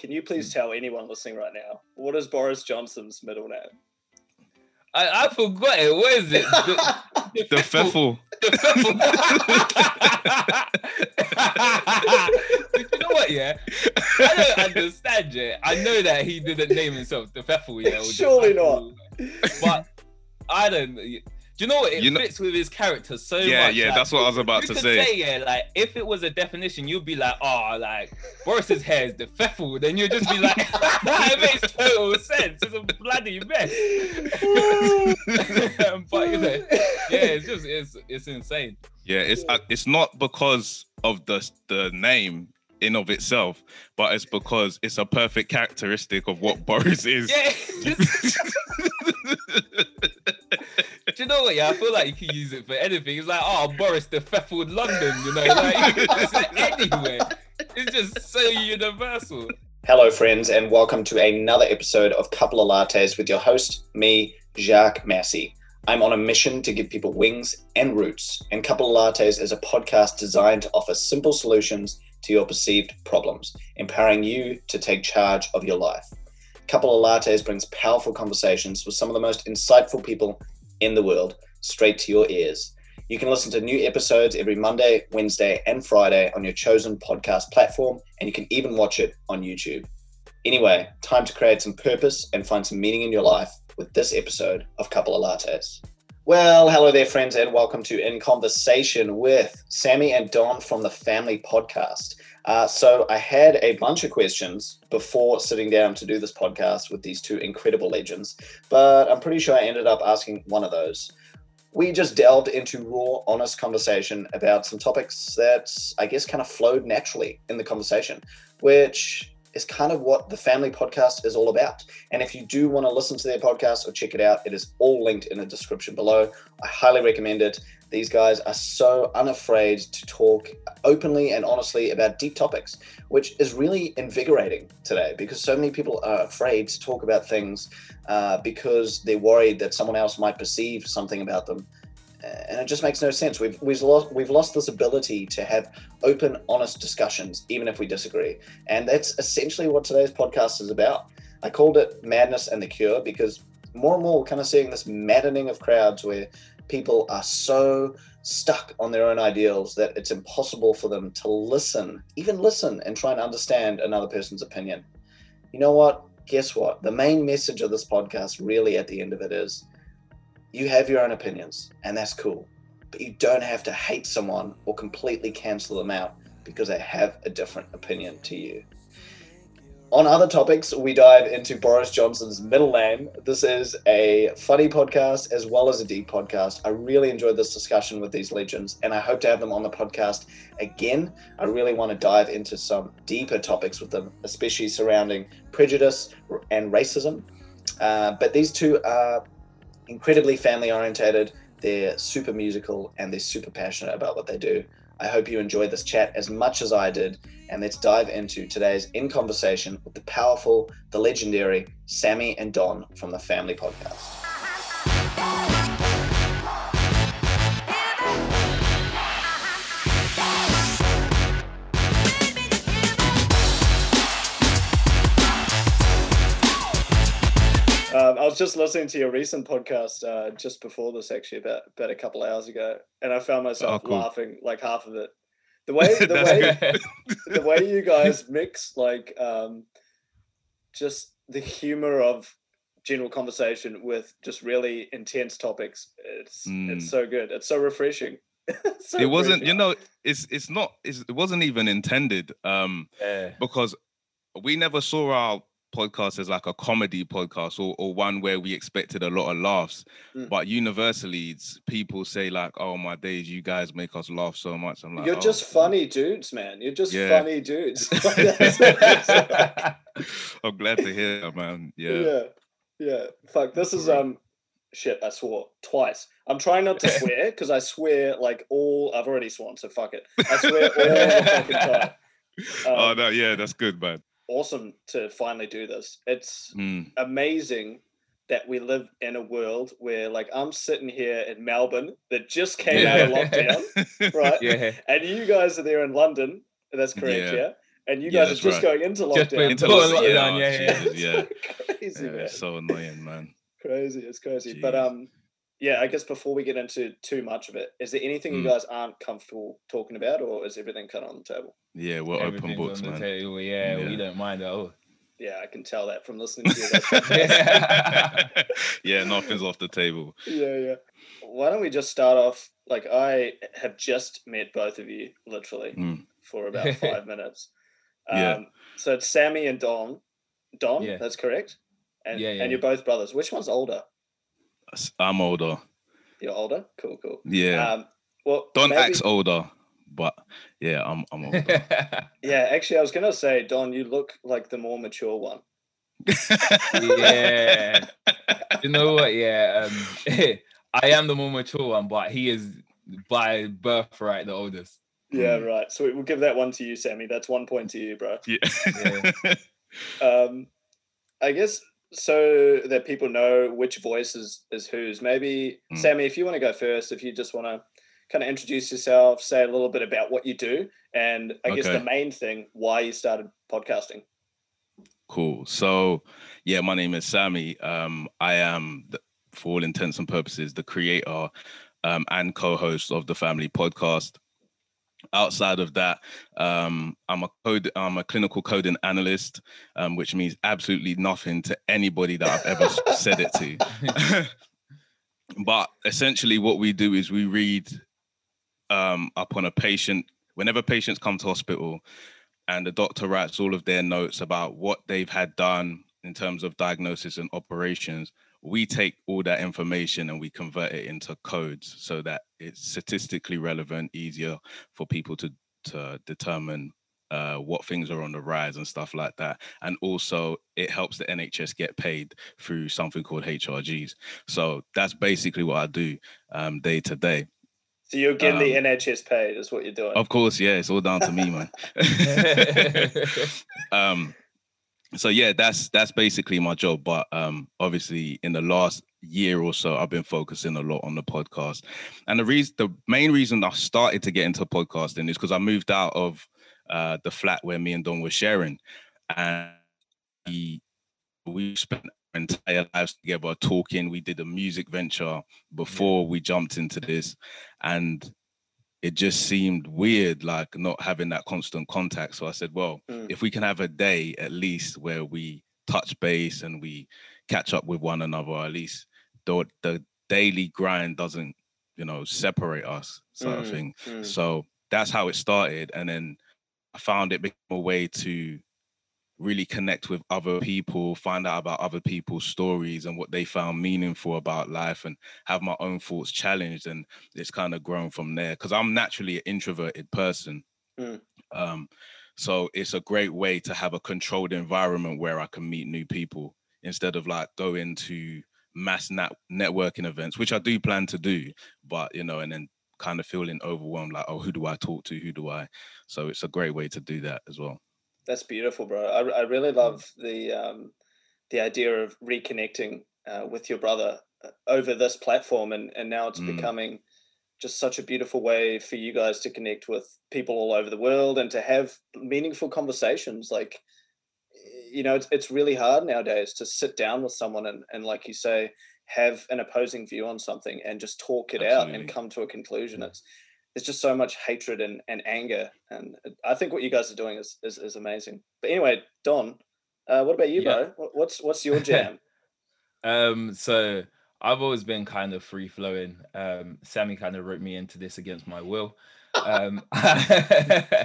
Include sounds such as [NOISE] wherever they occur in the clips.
can you please hmm. tell anyone listening right now what is Boris Johnson's middle name? I, I forgot it. What is it? The, [LAUGHS] The Pfeffel. The Pfeffel. [LAUGHS] you know what? Yeah, I don't understand. Yeah, I know that he didn't name himself the Pfeffel. Yeah, Surely not. But I don't. Do you know what? It You know- fits with his character so Yeah, much. yeah, like, that's what I was about you to could say. yeah, like if it was a definition, you'd be like, oh, like Boris's hair is the. Then you'd just be like, [LAUGHS] it makes total sense. It's a bloody mess. [LAUGHS] but you know, yeah, it's just it's it's insane. Yeah, it's uh, it's not because of the the name in of itself, but it's because it's a perfect characteristic of what Boris is. Yeah. [LAUGHS] [LAUGHS] Do you know what? Yeah, I feel like you can use it for anything. It's like, oh, Boris the Pfeffel London, you know, like you can use it anywhere. It's just so universal. Hello, friends, and welcome to another episode of Couple of Lattes with your host, me, Jacques Massey. I'm on a mission to give people wings and roots, and Couple of Lattes is a podcast designed to offer simple solutions to your perceived problems, empowering you to take charge of your life. Couple of Lattes brings powerful conversations with some of the most insightful people in the world straight to your ears. You can listen to new episodes every Monday, Wednesday, and Friday on your chosen podcast platform, and you can even watch it on YouTube. Anyway, time to create some purpose and find some meaning in your life with this episode of Couple of Lattes. Well, hello there, friends, and welcome to In Conversation with Sammy and Don from the Family Podcast. Uh, so, I had a bunch of questions before sitting down to do this podcast with these two incredible legends, but I'm pretty sure I ended up asking one of those we just delved into raw, honest conversation about some topics that I guess kind of flowed naturally in the conversation, which is kind of what the family podcast is all about. And if you do want to listen to their podcast or check it out, it is all linked in the description below. I highly recommend it. These guys are so unafraid to talk openly and honestly about deep topics, which is really invigorating today because so many people are afraid to talk about things uh, because they're worried that someone else might perceive something about them. And it just makes no sense. We've, we've, lost, we've lost this ability to have open, honest discussions, even if we disagree. And that's essentially what today's podcast is about. I called it Madness and the Cure because more and more we're kind of seeing this maddening of crowds where people are so stuck on their own ideals that it's impossible for them to listen, even listen and try and understand another person's opinion. You know what? Guess what? The main message of this podcast, really, at the end of it, is you have your own opinions, and that's cool. But you don't have to hate someone or completely cancel them out because they have a different opinion to you. On other topics, we dive into Boris Johnson's middle name. This is a funny podcast as well as a deep podcast. I really enjoyed this discussion with these legends, and I hope to have them on the podcast again. I really want to dive into some deeper topics with them, especially surrounding prejudice and racism. Uh, but these two are incredibly family orientated. They're super musical and they're super passionate about what they do. I hope you enjoyed this chat as much as I did. And let's dive into today's In Conversation with the powerful, the legendary Sammy and Don from the Family Podcast. Um, I was just listening to your recent podcast uh, just before this, actually, about about a couple hours ago, and I found myself Oh, cool. laughing like half of it. The way [LAUGHS] the way [LAUGHS] the way you guys mix like um, just the humor of general conversation with just really intense topics. It's Mm. it's so good. It's so refreshing. [LAUGHS] So it wasn't, you know, it's it's not, it's, it wasn't even intended. Um, Yeah. because we never saw our podcast as like a comedy podcast or, or one where we expected a lot of laughs. Mm. but universally it's people say like oh my days you guys make us laugh so much. I'm like You're "Oh." just funny dudes, man. You're just Yeah. funny dudes. [LAUGHS] [LAUGHS] I'm glad to hear that man. Yeah, yeah. Yeah. Fuck this is um shit i swore twice. I'm trying not to [LAUGHS] swear because i swear like all i've already sworn so fuck it. I swear all the fucking time. Oh Um, no yeah that's good man awesome to finally do this it's Mm, amazing that we live in a world where like i'm sitting here in melbourne that just came out of lockdown [LAUGHS] right Yeah. and you guys are there in london that's correct Yeah. yeah, and you Yeah, guys are just right. going into lockdown. Just Into lockdown, lockdown, yeah, yeah, yeah. Yeah. [LAUGHS] crazy, Yeah, man. so annoying, man. Crazy, it's crazy. But um, yeah, I guess before we get into too much of it, is there anything you Mm. guys aren't comfortable talking about, or is everything kind of on the table? Yeah, we're open books, on the man. table. Yeah, we don't mind at all. Yeah, I can tell that from listening to you. [LAUGHS] [LAUGHS] Yeah, nothing's off the table. yeah, yeah. Why don't we just start off? Like, I have just met both of you literally Mm. for about [LAUGHS] five minutes. Um, Yeah. So it's Sammy and Don. Don, Yeah. that's correct. And Yeah, yeah. and you're both brothers. Which one's older? I'm older. You're older. Cool, cool. Yeah. Um, well, Don maybe- acts older, but yeah, I'm I'm older. [LAUGHS] Yeah, actually, I was gonna say, Don, you look like the more mature one. yeah. You know what? Yeah. Um, [LAUGHS] I am the more mature one, but he is by birthright the oldest. Yeah, Mm. right. So we'll give that one to you, Sammy. That's one point to you, bro. yeah. [LAUGHS] Um, I guess so that people know which voice is, is whose. Maybe Mm. Sammy, if you want to go first, if you just want to kind of introduce yourself, say a little bit about what you do, and I guess the main thing why you started podcasting. Cool. So, yeah, my name is Sammy. Um, I am, the, for all intents and purposes, the creator um, and co-host of the Family Podcast. Outside of that, um, I'm a code, I'm a clinical coding analyst, um, which means absolutely nothing to anybody that I've ever said it to. [LAUGHS] but essentially, what we do is we read um, upon a patient. Whenever patients come to hospital, and the doctor writes all of their notes about what they've had done in terms of diagnosis and operations we take all that information and we convert it into codes so that it's statistically relevant easier for people to to determine uh, what things are on the rise and stuff like that. And also it helps the nhs get paid through something called hrgs so that's basically what i do um, day to day. So you're getting the Um, NHS paid, is what you're doing. of course yeah it's all down to me man. [LAUGHS] [LAUGHS] Um so yeah that's that's basically my job but um obviously in the last year or so i've been focusing a lot on the podcast. And the reason the main reason i started to get into podcasting is because i moved out of uh the flat where me and don were sharing. And we, we spent our entire lives together talking. We did a music venture before we jumped into this. And it just seemed weird like not having that constant contact so i said well Mm. if we can have a day at least where we touch base and we catch up with one another at least the, the daily grind doesn't you know separate us sort of Mm, thing mm. so that's how it started and then i found it became a way to really connect with other people find out about other people's stories and what they found meaningful about life and have my own thoughts challenged and it's kind of grown from there. Because i'm naturally an introverted person. Mm. um, so it's a great way to have a controlled environment where i can meet new people instead of like going to mass net- networking events which i do plan to do but you know and then kind of feeling overwhelmed like oh who do i talk to? Who do i? So it's a great way to do that as well That's beautiful, bro. I, I really love the um, the idea of reconnecting uh, with your brother uh, over this platform, and and now it's Mm. becoming just such a beautiful way for you guys to connect with people all over the world and to have meaningful conversations. Like, you know, it's it's really hard nowadays to sit down with someone and and like you say, have an opposing view on something and just talk it out and come to a conclusion. It's there's just so much hatred and, and anger and i think what you guys are doing is is, is amazing but anyway don uh, what about you Yeah. bro what's what's your [LAUGHS] jam Um, so I've always been kind of free flowing. Um, Sammy kind of wrote me into this against my will. Um, [LAUGHS] uh,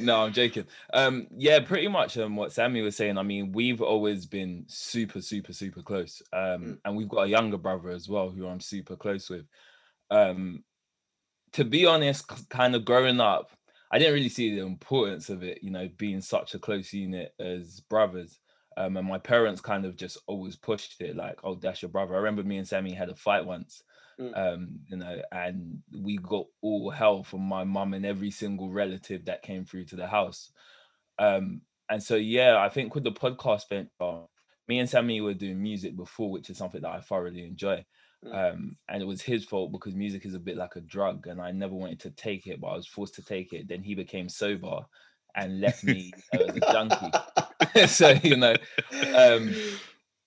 no, I'm joking. Um, yeah, pretty much um, what Sammy was saying. I mean, we've always been super, super, super close. Um, Mm. and we've got a younger brother as well who I'm super close with. Um, to be honest, kind of growing up, I didn't really see the importance of it, you know, being such a close unit as brothers. Um, and my parents kind of just always pushed it like, oh, that's your brother. I remember me and Sammy had a fight once, Mm. um, you know, and we got all hell from my mum and every single relative that came through to the house. Um, and so, yeah, I think with the podcast venture, me and Sammy were doing music before, which is something that I thoroughly enjoy. Mm. Um, and it was his fault because music is a bit like a drug, and I never wanted to take it, but I was forced to take it. Then he became sober, and left me as a junkie. [LAUGHS] so you know, um,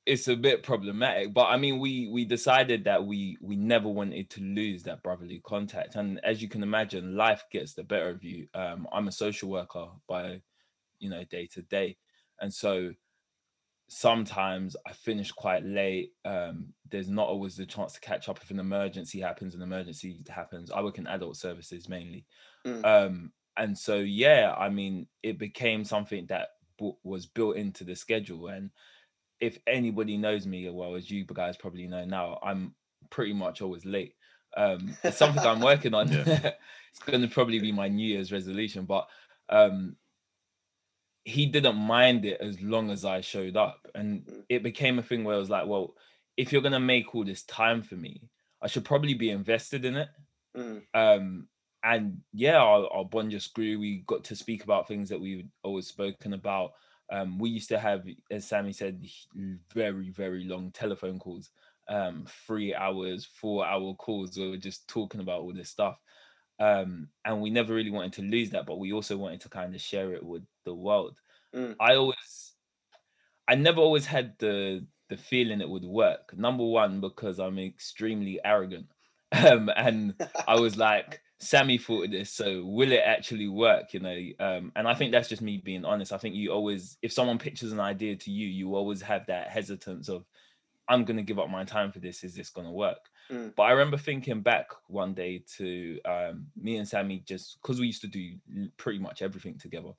it's a bit problematic. But I mean, we we decided that we we never wanted to lose that brotherly contact. And as you can imagine, life gets the better of you. Um, I'm a social worker by you know day to day, and so sometimes I finish quite late. Um, there's not always the chance to catch up if an emergency happens. An emergency happens. I work in adult services mainly, mm. um, and so yeah, I mean, it became something that b- was built into the schedule. And if anybody knows me well as you guys probably know now, I'm pretty much always late. Um, it's something I'm working on. [LAUGHS] [LAUGHS] it's going to probably be my New Year's resolution, but um, he didn't mind it as long as I showed up. And it became a thing where I was like, well, if you're gonna make all this time for me, I should probably be invested in it. Mm. Um, and yeah, our, our bond just grew. We got to speak about things that we've always spoken about. Um, we used to have, as Sammy said, very, very long telephone calls, um, three hours, four hour calls where we're just talking about all this stuff. Um, and we never really wanted to lose that, but we also wanted to kind of share it with the world. Mm. I always, I never always had the the feeling it would work. Number one, because I'm extremely arrogant, [LAUGHS] um, and I was like, Sammy thought of this, so will it actually work? You know, um, and I think that's just me being honest. I think you always, if someone pitches an idea to you, you always have that hesitance of, I'm gonna give up my time for this. Is this gonna work? Mm. But I remember thinking back one day to um, me and Sammy just because we used to do pretty much everything together,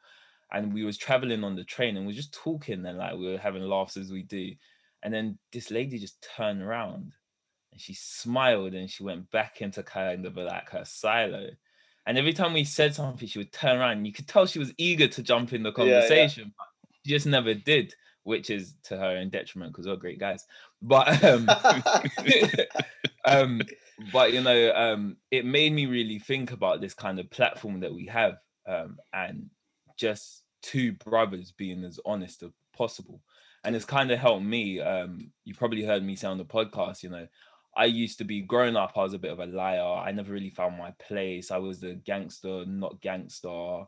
and we was traveling on the train and we are just talking and like we were having laughs as we do, and then this lady just turned around and she smiled and she went back into kind of like her silo. And every time we said something, she would turn around. And you could tell she was eager to jump in the conversation, yeah, yeah. but she just never did which is to her own detriment because we're great guys. But um, [LAUGHS] um, but you know, um, it made me really think about this kind of platform that we have, um, and just two brothers being as honest as possible. And it's kind of helped me. Um, you probably heard me say on the podcast, you know, I used to be growing up, I was a bit of a liar. I never really found my place. I was the gangster, not gangster,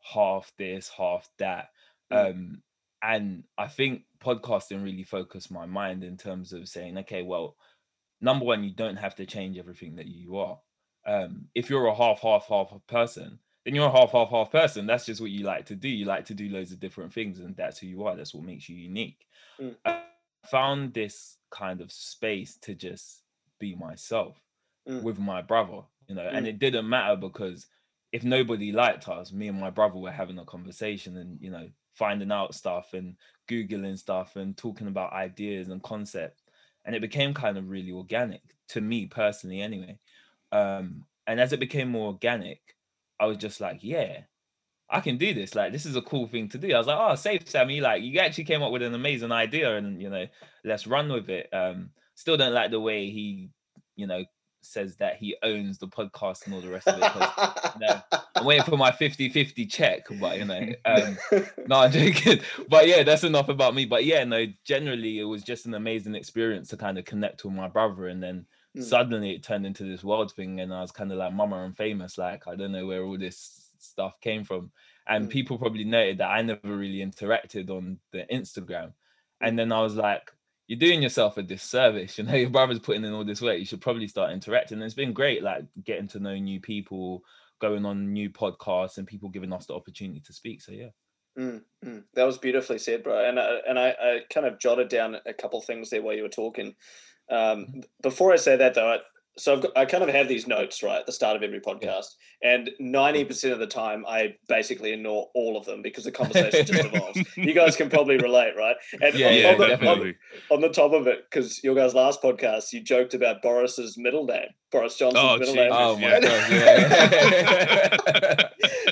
half this, half that. Mm. Um, and I think podcasting really focused my mind in terms of saying, okay, well, number one, you don't have to change everything that you are. Um, if you're a half, half, half person, then you're a half, half, half person. That's just what you like to do. You like to do loads of different things, and that's who you are. That's what makes you unique. Mm. I found this kind of space to just be myself mm. with my brother, you know, mm. and it didn't matter because if nobody liked us, me and my brother were having a conversation, and you know, finding out stuff and googling stuff and talking about ideas and concepts and it became kind of really organic to me personally anyway um and as it became more organic i was just like yeah i can do this like this is a cool thing to do i was like oh safe sammy like you actually came up with an amazing idea and you know let's run with it um still don't like the way he you know says that he owns the podcast and all the rest of it. you know, I'm waiting for my 50-50 check, but you know, um, [LAUGHS] no, I'm joking. But yeah, that's enough about me. But yeah, no, generally it was just an amazing experience to kind of connect with my brother, and then mm. suddenly it turned into this world thing, and I was kind of like mama and famous. Like I don't know where all this stuff came from, and mm. people probably noted that I never really interacted on the Instagram, and then I was like you're doing yourself a disservice. [LAUGHS] You know, your brother's putting in all this work. You should probably start interacting. And it's been great, like getting to know new people, going on new podcasts, and people giving us the opportunity to speak. So yeah. Mm, mm. That was beautifully said, bro. And I, and I, I kind of jotted down a couple things there while you were talking. Um, before I say that, though, so I've got, I kind of have these notes right at the start of every podcast, and ninety percent of the time I basically ignore all of them because the conversation just [LAUGHS] evolves. You guys can probably relate, right? And yeah, on, yeah, on the, definitely. On, on, the top of it, because your guys' last podcast, you joked about Boris's middle name, Boris Johnson's oh, middle name. Oh my god! [LAUGHS] Yeah.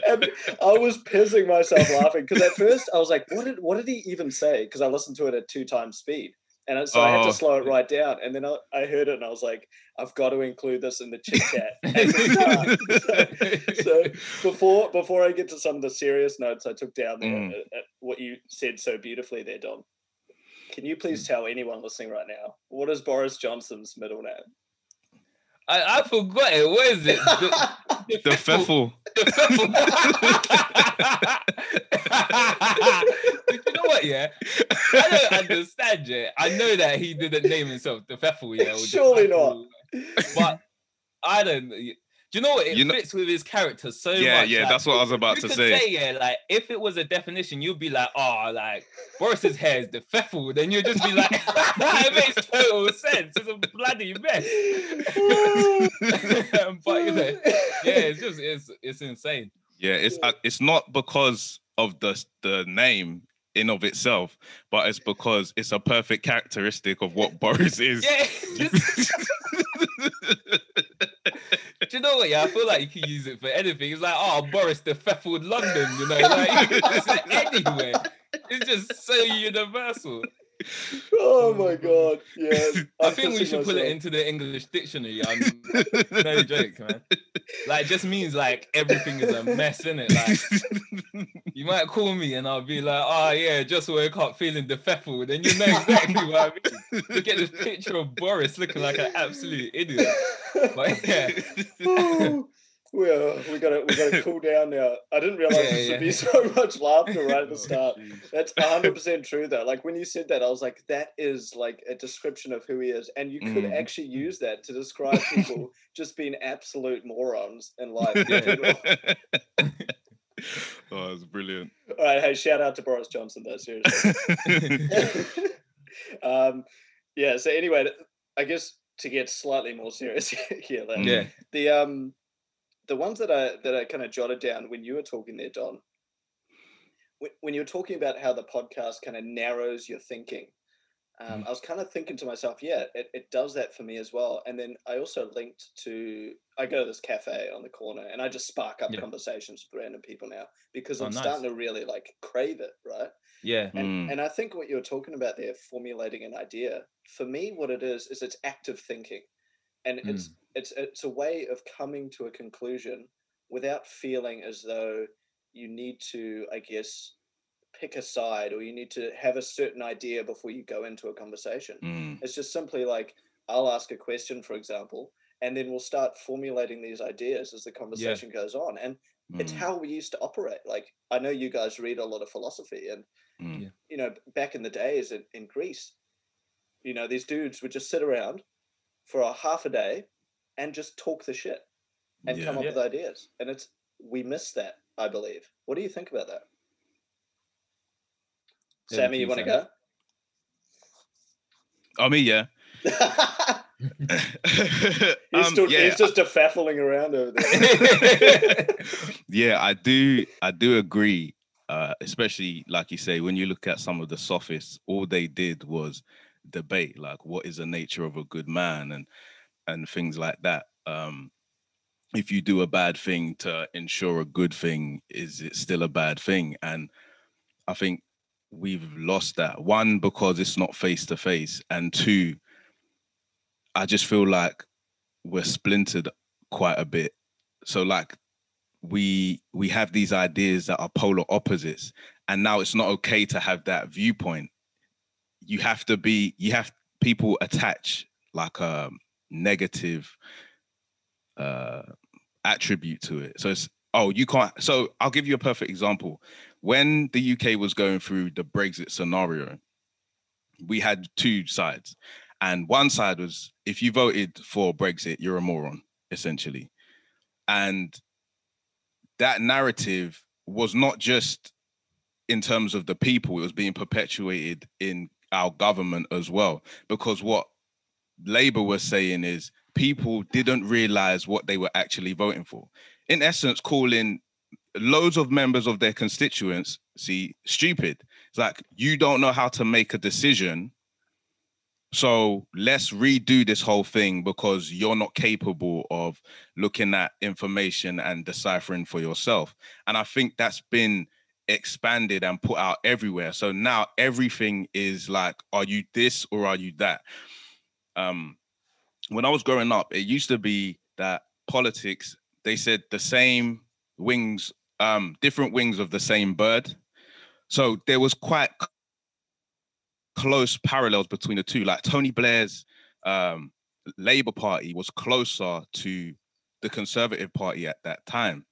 and I was pissing myself laughing because at first I was like, "What did what did he even say?" Because I listened to it at two times speed. And so oh. I had to oh. slow it right down. And then I, I, heard it and I was like, I've got to include this in the chit chat. [LAUGHS] [LAUGHS] so, so, [LAUGHS] before before I get to some of the serious notes I took down there, mm. at, at what you said so beautifully there, Don. Can you please mm. tell anyone listening right now what is Boris Johnson's middle name? I, I forgot it. What is it? The, [LAUGHS] The Pfeffel. The Pfeffel. you know what? Yeah, I don't understand. Yeah, I know that he didn't name himself the Pfeffel. Yeah, the Surely not. But I don't. Do you know what? It You know- fits with his character so Yeah, much. yeah, like, that's what I was about you to could say. yeah, like if it was a definition, you'd be like, oh, like Boris's hair is the Pfeffel. Then you'd just be like, [LAUGHS] it makes total sense. It's a bloody mess. [LAUGHS] but you know, yeah, it's just it's it's insane. Yeah, it's uh, it's not because of the the name in of itself, but it's because it's a perfect characteristic of what Boris [LAUGHS] is. Yeah. do you know what? Yeah, I feel like you can use it for anything. It's like, oh, Boris the Pfeffel London, you know, like [LAUGHS] it anywhere. It's just so universal. Oh, oh my god. Yeah. [LAUGHS] I think we should put it into the English dictionary. I'm no joke, man. Like, just means like everything is a mess, in it? Like, you might call me and I'll be like, oh yeah, just woke up feeling the Pfeffel. Then you know exactly what I mean. Look get this picture of Boris looking like an absolute idiot. But yeah, Ooh. [LAUGHS] well, we gotta we gotta [LAUGHS] cool down now. I didn't realize Yeah, this would be so much laughter right at the [LAUGHS] Oh, start. jeez. That's hundred percent true though. Like when you said that, I was like, that is like a description of who he is. And you could Mm. actually use that to describe people [LAUGHS] just being absolute morons in life. Yeah. oh, it's brilliant. All right, hey, shout out to Boris Johnson though, seriously. um, yeah. So anyway, I guess to get slightly more serious here, like, Yeah. the um, the ones that I that I kind of jotted down when you were talking there, Don. When, when you were talking about how the podcast kind of narrows your thinking, um, I was kind of thinking to myself, yeah, it, it does that for me as well. And then I also linked to I go to this cafe on the corner and I just spark up Yeah. conversations with random people now because Oh, I'm nice. starting to really like crave it, right? Yeah. And, Mm. and I think what you're talking about there, formulating an idea, for me, what it is is it's active thinking, and it's it's it's a way of coming to a conclusion without feeling as though you need to, I guess, pick a side or you need to have a certain idea before you go into a conversation. Mm, It's just simply like I'll ask a question, for example, and then we'll start formulating these ideas as the conversation goes on, and it's mm, how we used to operate. Like I know you guys read a lot of philosophy, and mm. You know, back in the days in, in Greece, you know, these dudes would just sit around for a half a day and just talk the shit and come up Yeah. with ideas. And it's we miss that, I believe. What do you think about that? Yeah, Sammy, you want to go? Oh, me, yeah. go? [LAUGHS] [LAUGHS] he's, Um, still, yeah, he's just defaffling around over there. [LAUGHS] yeah, I do. I do agree. Uh, especially like you say, when you look at some of the sophists, all they did was debate, like what is the nature of a good man, and and things like that. Um, if you do a bad thing to ensure a good thing, is it still a bad thing? And I think we've lost that. One because it's not face to face, and two, I just feel like we're splintered quite a bit. So like we we have these ideas that are polar opposites and now it's not okay to have that viewpoint you have to be you have people attach like a negative uh attribute to it so it's oh you can't so i'll give you a perfect example when the uk was going through the brexit scenario we had two sides and one side was if you voted for brexit you're a moron essentially and that narrative was not just in terms of the people, it was being perpetuated in our government as well. Because what Labour was saying is people didn't realize what they were actually voting for. In essence, calling loads of members of their constituents see stupid. It's like you don't know how to make a decision. So let's redo this whole thing because you're not capable of looking at information and deciphering for yourself. And I think that's been expanded and put out everywhere. So now everything is like, are you this or are you that? Um, when I was growing up, it used to be that politics, they said the same wings, um, different wings of the same bird. So there was quite close parallels between the two. Like Tony Blair's um, Labour Party was closer to the Conservative Party at that time.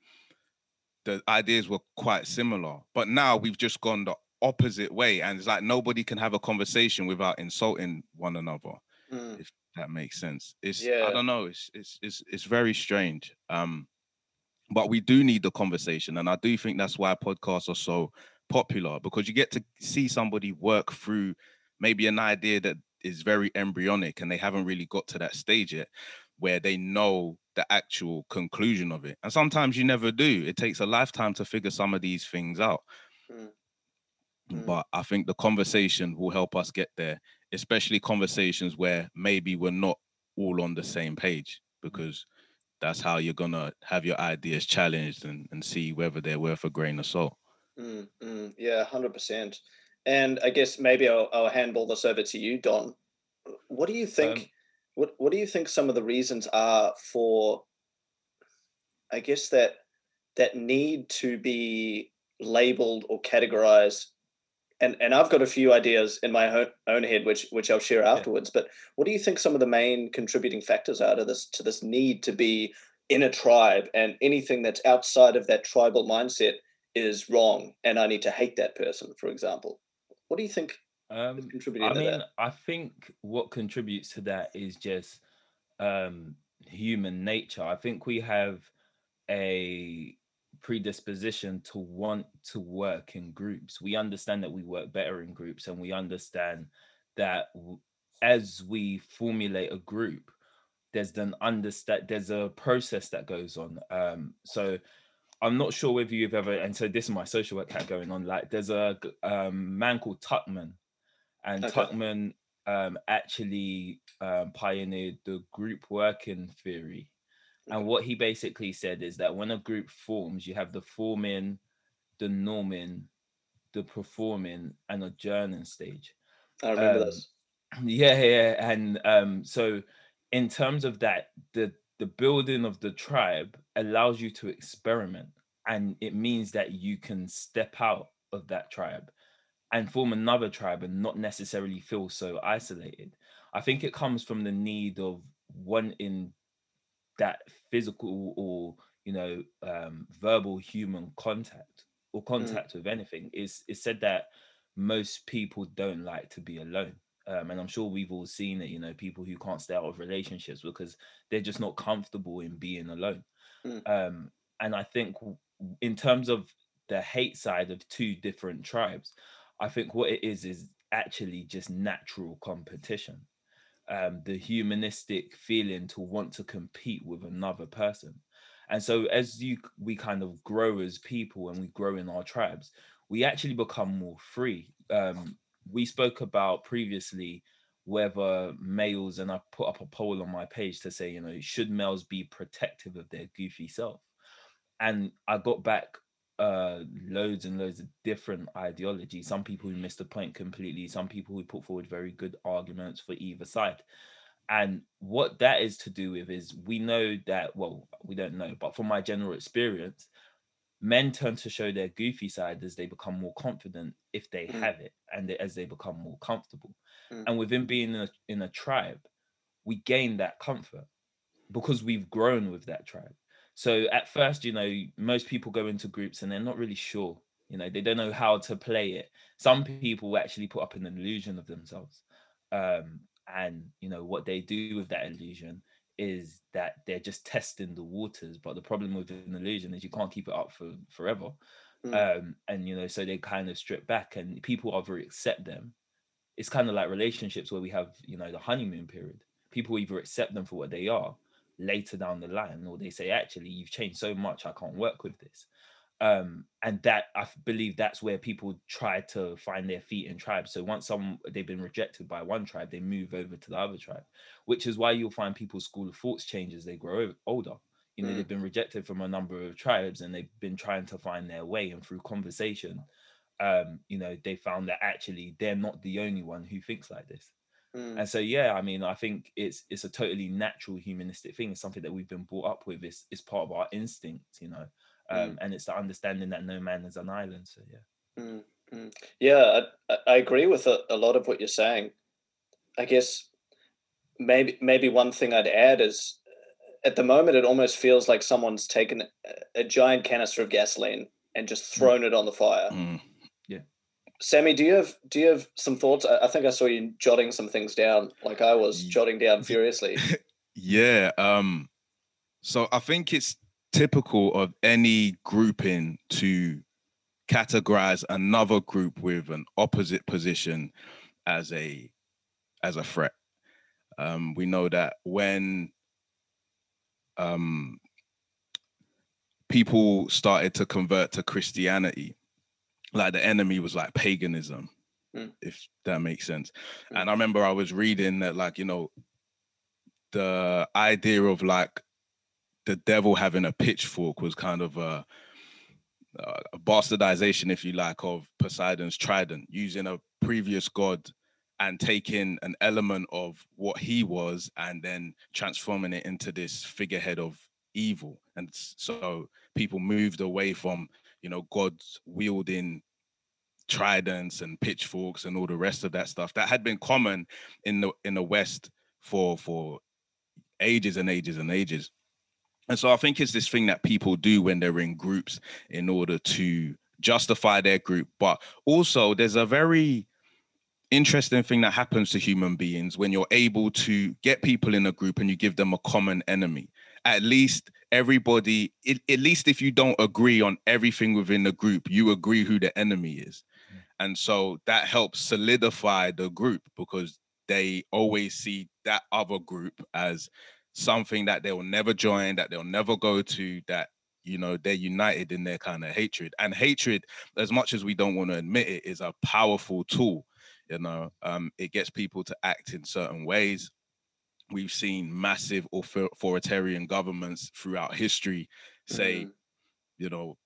The ideas were quite similar, but now we've just gone the opposite way, and it's like nobody can have a conversation without insulting one another. Mm. If that makes sense, it's yeah. I don't know. It's it's it's it's very strange. Um, but we do need the conversation, and I do think that's why podcasts are so popular because you get to see somebody work through maybe an idea that is very embryonic and they haven't really got to that stage yet where they know the actual conclusion of it. And sometimes you never do. It takes a lifetime to figure some of these things out. Mm. Mm. But I think the conversation will help us get there, especially conversations where maybe we're not all on the same page, because that's how you're gonna have your ideas challenged and, and see whether they're worth a grain of salt. Mm, mm, yeah, hundred percent. And I guess maybe I'll, I'll, handball this over to you, Don. What do you think? Um, what What do you think some of the reasons are for? I guess that that need to be labeled or categorized and and I've got a few ideas in my own head, which which I'll share afterwards. Yeah. But what do you think some of the main contributing factors are to this to this need to be in a tribe, and anything that's outside of that tribal mindset is wrong, and I need to hate that person, for example. What do you think? Um, I mean, that? I think what contributes to that is just um, human nature. I think we have a predisposition to want to work in groups. We understand that we work better in groups, and we understand that as we formulate a group, there's an understand there's a process that goes on. Um, so I'm not sure whether you've ever, and so this is my social work hat going on. Like, there's a um, man called Tuckman, and okay. Tuckman um, actually um, pioneered the group working theory. And what he basically said is that when a group forms, you have the forming, the norming, the performing, and adjourning stage. I remember um, this. [CLEARS THROAT] Yeah, yeah, and um, so in terms of that, the the building of the tribe allows you to experiment, and it means that you can step out of that tribe and form another tribe and not necessarily feel so isolated. I think it comes from the need of wanting that physical or you know um, verbal human contact or mm. contact mm. with anything is it's said that most people don't like to be alone um, and i'm sure we've all seen it you know people who can't stay out of relationships because they're just not comfortable in being alone mm. um, and i think in terms of the hate side of two different tribes i think what it is is actually just natural competition um, the humanistic feeling to want to compete with another person. And so as you we kind of grow as people and we grow in our tribes, we actually become more free. Um, we spoke about previously whether males, and I put up a poll on my page to say, you know, should males be protective of their goofy self? And I got back uh loads and loads of different ideologies some people who missed the point completely some people who put forward very good arguments for either side and what that is to do with is we know that well we don't know but from my general experience men tend to show their goofy side as they become more confident if they mm. have it and as they become more comfortable mm. and within being in a, in a tribe we gain that comfort because we've grown with that tribe so at first, you know, most people go into groups and they're not really sure. You know, they don't know how to play it. Some people actually put up an illusion of themselves. Um, and you know what they do with that illusion is that they're just testing the waters. But the problem with an illusion is you can't keep it up for forever. Mm. Um, and you know, so they kind of strip back and people either accept them. It's kind of like relationships where we have, you know, the honeymoon period. People either accept them for what they are later down the line or they say actually you've changed so much i can't work with this. Um and that i believe that's where people try to find their feet in tribes. So once some they've been rejected by one tribe they move over to the other tribe which is why you'll find people's school of thoughts change as they grow older. You know mm. they've been rejected from a number of tribes and they've been trying to find their way and through conversation um you know they found that actually they're not the only one who thinks like this Mm. And so yeah, I mean, I think it's it's a totally natural humanistic thing. It's something that we've been brought up with. It's it's part of our instinct, you know. Um, mm. and it's the understanding that no man is an island. So yeah. Mm. mm. Yeah, I, I agree with a, a lot of what you're saying. I guess maybe maybe one thing I'd add is at the moment it almost feels like someone's taken a, giant canister of gasoline and just Hmm. thrown it on the fire. Mm. Sammy, do you have do you have some thoughts? I, I think I saw you jotting some things down, like I was jotting down [LAUGHS] furiously. Yeah. Um, so I think it's typical of any grouping to categorize another group with an opposite position as a as a threat. Um, we know that when um, people started to convert to Christianity, like the enemy was like paganism, Mm. if that makes sense. Mm. And I remember I was reading that, like, you know, the idea of like the devil having a pitchfork was kind of a, a bastardization, if you like, of Poseidon's trident, using a previous god and taking an element of what he was and then transforming it into this figurehead of evil. And so people moved away from, you know, gods wielding tridents and pitchforks and all the rest of that stuff that had been common in the in the West for for ages and ages and ages. And so I think it's this thing that people do when they're in groups in order to justify their group. But also there's a very interesting thing that happens to human beings when you're able to get people in a group and you give them a common enemy. At least everybody, it, at least if you don't agree on everything within the group, you agree who the enemy is. And so that helps solidify the group because they always see that other group as something that they'll never join, that they'll never go to, that you know they're united in their kind of hatred. And hatred, as much as we don't want to admit it, is a powerful tool. You know, um, it gets people to act in certain ways. We've seen massive authoritarian governments throughout history say, Mhm. you know,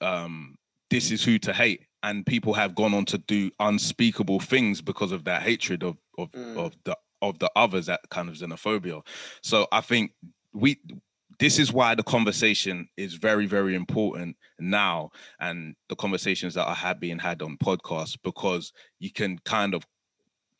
um, this is who to hate, and people have gone on to do unspeakable things because of that hatred of of Mm. of the of the others, that kind of xenophobia. So I think we this is why the conversation is very very important now and the conversations that are being had on podcasts because you can kind of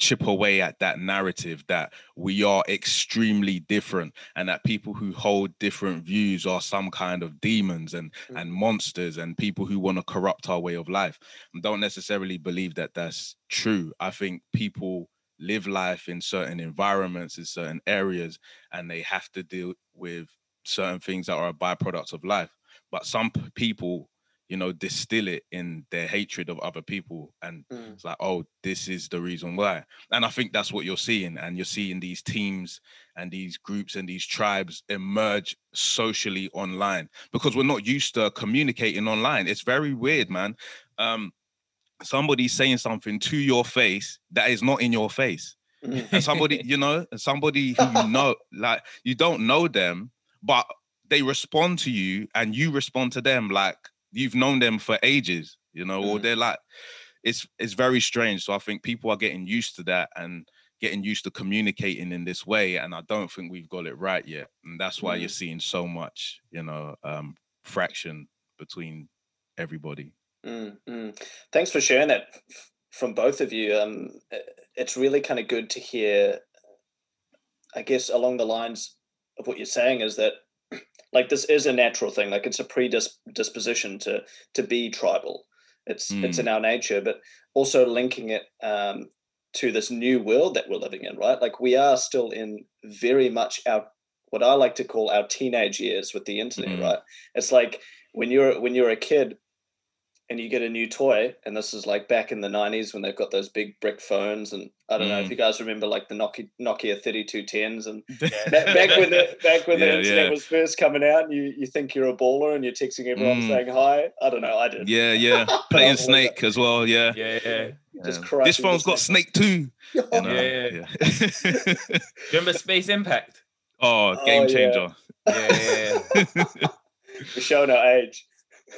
chip away at that narrative that we are extremely different and that people who hold different views are some kind of demons and and Mhm. monsters and people who want to corrupt our way of life. I don't necessarily believe that that's true. I think people live life in certain environments in certain areas and they have to deal with certain things that are a byproduct of life. But some people you know distill it in their hatred of other people and Mm. it's like oh this is the reason why. And i think that's what you're seeing and you're seeing these teams and these groups and these tribes emerge socially online because we're not used to communicating online. It's very weird man. Um somebody saying something to your face that is not in your face. And somebody you know and somebody [LAUGHS] who you know like you don't know them but they respond to you and you respond to them like you've known them for ages you know or Mhm. they're like it's it's very strange so i think people are getting used to that and getting used to communicating in this way and i don't think we've got it right yet and that's why you're Mm. seeing so much you know um fraction between everybody Mm, mm. Thanks for sharing that from both of you. Um, it's really kind of good to hear. I guess along the lines of what you're saying is that, like, this is a natural thing. Like, it's a predisposition to to be tribal. It's it's in our nature, but also linking it um, to this new world that we're living in, right? Like, we are still in very much our what I like to call our teenage years with the internet, Mhm. right? It's like when you're when you're a kid and you get a new toy, and this is like back in the '90s when they've got those big brick phones, and I don't know if Mm. you guys remember like the Nokia Nokia 3210s, and [LAUGHS] back when the back when the Yeah, internet yeah. was first coming out, and you you think you're a baller and you're texting everyone Mm. saying hi. I don't know, I did. yeah yeah [LAUGHS] playing snake as well yeah Yeah, yeah. Just Yeah. crushing this phone's got snake too [LAUGHS] you know? Yeah. yeah. Do you remember Space Impact? oh Oh, game yeah. changer Yeah, yeah, yeah. We're showing our age.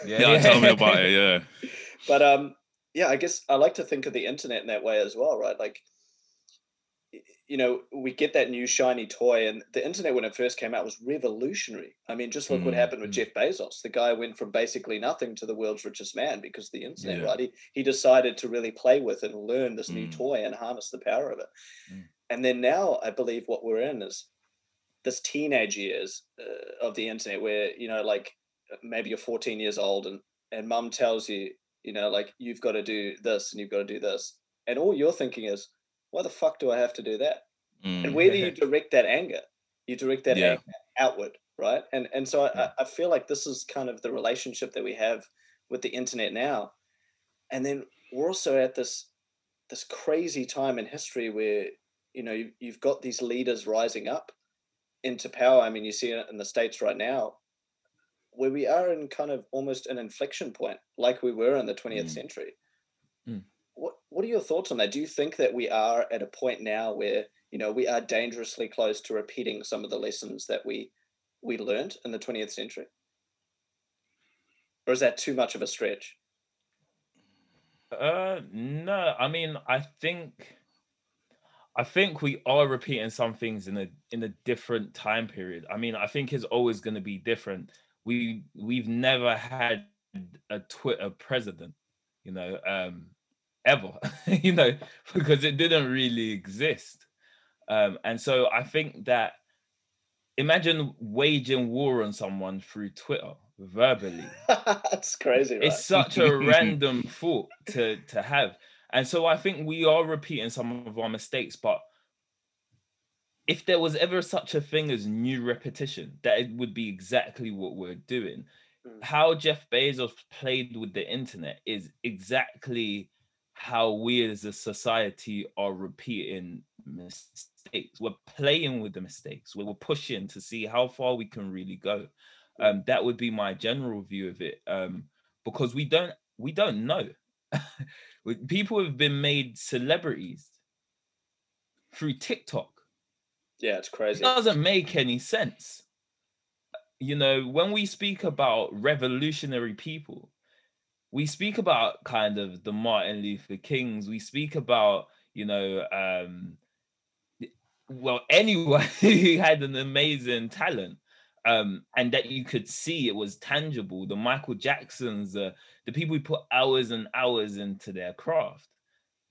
Yeah. yeah, tell me about it [LAUGHS] yeah but um yeah i guess i like to think of the internet in that way as well right like you know we get that new shiny toy and the internet when it first came out was revolutionary i mean just look what Mm, happened with mm. jeff bezos the guy went from basically nothing to the world's richest man because of the internet Yeah. right he, he decided to really play with and learn this new Mm. toy and harness the power of it Mm. and then now I believe what we're in is this teenage years uh, of the internet where you know like maybe you're 14 years old and and mum tells you you know like you've got to do this and you've got to do this and all you're thinking is why the fuck do i have to do that Mm. and where do you [LAUGHS] direct that anger you direct that Yeah. anger outward right and and so I, Yeah. I feel like this is kind of the relationship that we have with the internet now and then we're also at this this crazy time in history where you know you, you've got these leaders rising up into power i mean you see it in the states right now where we are in kind of almost an inflection point like we were in the 20th Mm. century Mm. what what are your thoughts on that do you think that we are at a point now where you know we are dangerously close to repeating some of the lessons that we we learned in the 20th century or is that too much of a stretch Uh, no, I mean, I think, I think we are repeating some things in a in a different time period. I mean, I think it's always going to be different. We we've never had a Twitter president, you know, um, ever, [LAUGHS] you know, because it didn't really exist. Um, and so I think that imagine waging war on someone through Twitter verbally [LAUGHS] that's crazy right? it's such a [LAUGHS] random thought to to have and so i think we are repeating some of our mistakes but if there was ever such a thing as new repetition that it would be exactly what we're doing. Mm. how jeff bezos played with the internet is exactly how we as a society are repeating mistakes. We're playing with the mistakes. We're pushing to see how far we can really go. Um, that would be my general view of it um, because we don't we don't know. [LAUGHS] People have been made celebrities through tiktok yeah it's crazy. it doesn't make any sense you know when we speak about revolutionary people we speak about kind of the martin luther kings we speak about you know um well anyone [LAUGHS] who had an amazing talent um and that you could see it was tangible the michael jacksons uh, the people who put hours and hours into their craft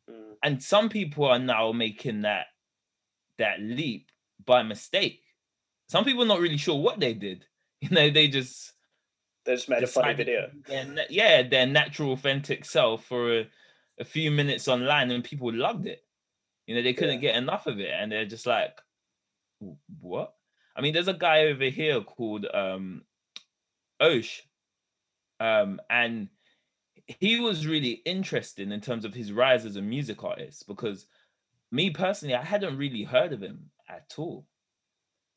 Mm. and some people are now making that that leap by mistake. Some people are not really sure what they did. [LAUGHS] You know they just they just made a funny video. their yeah their natural authentic self for a, a few minutes online and people loved it. You know they couldn't get enough of it and they're just like what? I mean there's a guy over here called um osh um and he was really interesting in terms of his rise as a music artist because me personally i hadn't really heard of him at all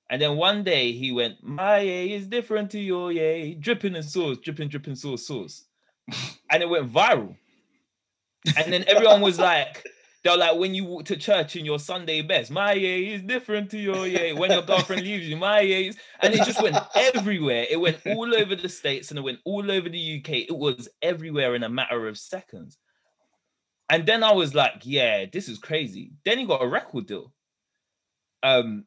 and then one day he went, My yay is different to your yay, dripping in sauce, dripping, dripping sauce, sauce. [LAUGHS] and it went viral. And then everyone was like, they're like, when you walk to church in your Sunday best, my yay is different to your yay. When your girlfriend leaves you, my yay is. And it just went everywhere. It went all over the States and it went all over the UK. It was everywhere in a matter of seconds. And then I was like, yeah, this is crazy. Then he got a record deal. Um,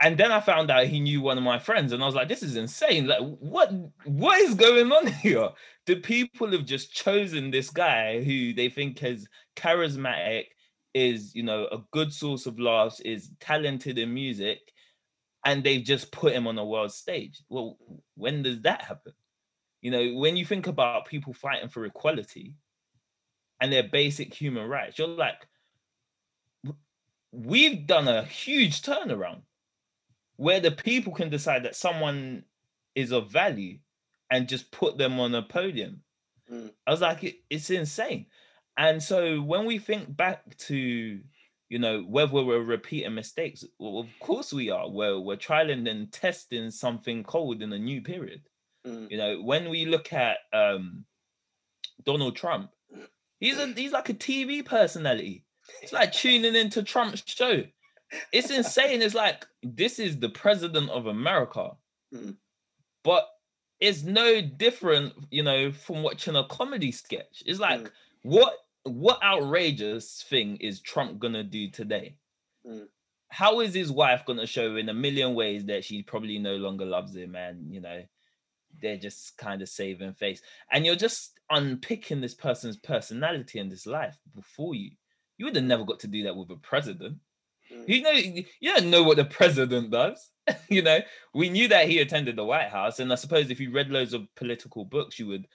and then I found out he knew one of my friends, and I was like, "This is insane! Like, what what is going on [LAUGHS] here? The people have just chosen this guy who they think is charismatic, is you know a good source of laughs, is talented in music, and they've just put him on a world stage. Well, when does that happen? You know, when you think about people fighting for equality and their basic human rights, you're like, "W- we've done a huge turnaround where the people can decide that someone is of value and just put them on a podium. Mm. I was like, "It- it's insane. And so when we think back to, you know, whether we're repeating mistakes, well, of course we are. We're, we're trialing and testing something cold in a new period. Mm. You know, when we look at um, Donald Trump, he's a he's like a TV personality. It's like tuning into Trump's show. It's insane. It's like this is the president of America, Mm. but it's no different, you know, from watching a comedy sketch. It's like Mm. what what outrageous thing is Trump gonna do today? Mm. How is his wife gonna show in a million ways that she probably no longer loves him, and you know, they're just kind of saving face, and you're just unpicking this person's personality and this life before you. You would have never got to do that with a president. Mm. You know, you don't know what the president does. [LAUGHS] you know, we knew that he attended the White House, and I suppose if you read loads of political books, you would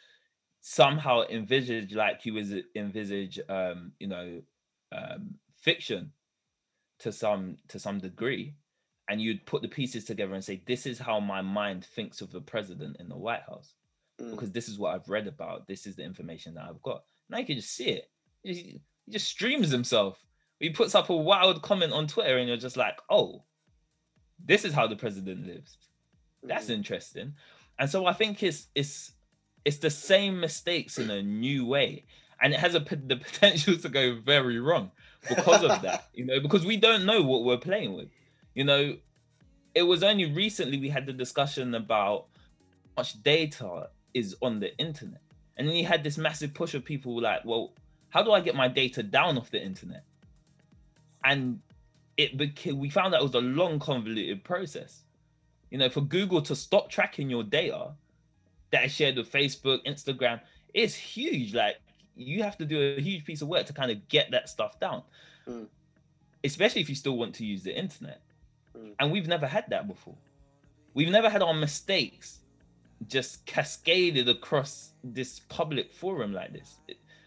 somehow envisage like you was envisage um you know um fiction to some to some degree and you'd put the pieces together and say this is how my mind thinks of the president in the white house mm. because this is what i've read about this is the information that i've got now you can just see it he just streams himself. He puts up a wild comment on twitter and you're just like oh this is how the president lives. That's mm. interesting. And so i think it's it's it's the same mistakes in a new way. And it has a the [LAUGHS] potential to go very wrong because of that [LAUGHS] you know because we don't know what we're playing with. You know it was only recently we had the discussion about how much data is on the internet. And then you had this massive push of people like well how do i get my data down off the internet and it became we found out it was a long convoluted process you know for google to stop tracking your data that is shared with Facebook, Instagram, it's huge. Like you have to do a huge piece of work to kind of get that stuff down. Mm. Especially if you still want to use the internet. Mm. And we've never had that before. We've never had our mistakes just cascaded across this public forum like this.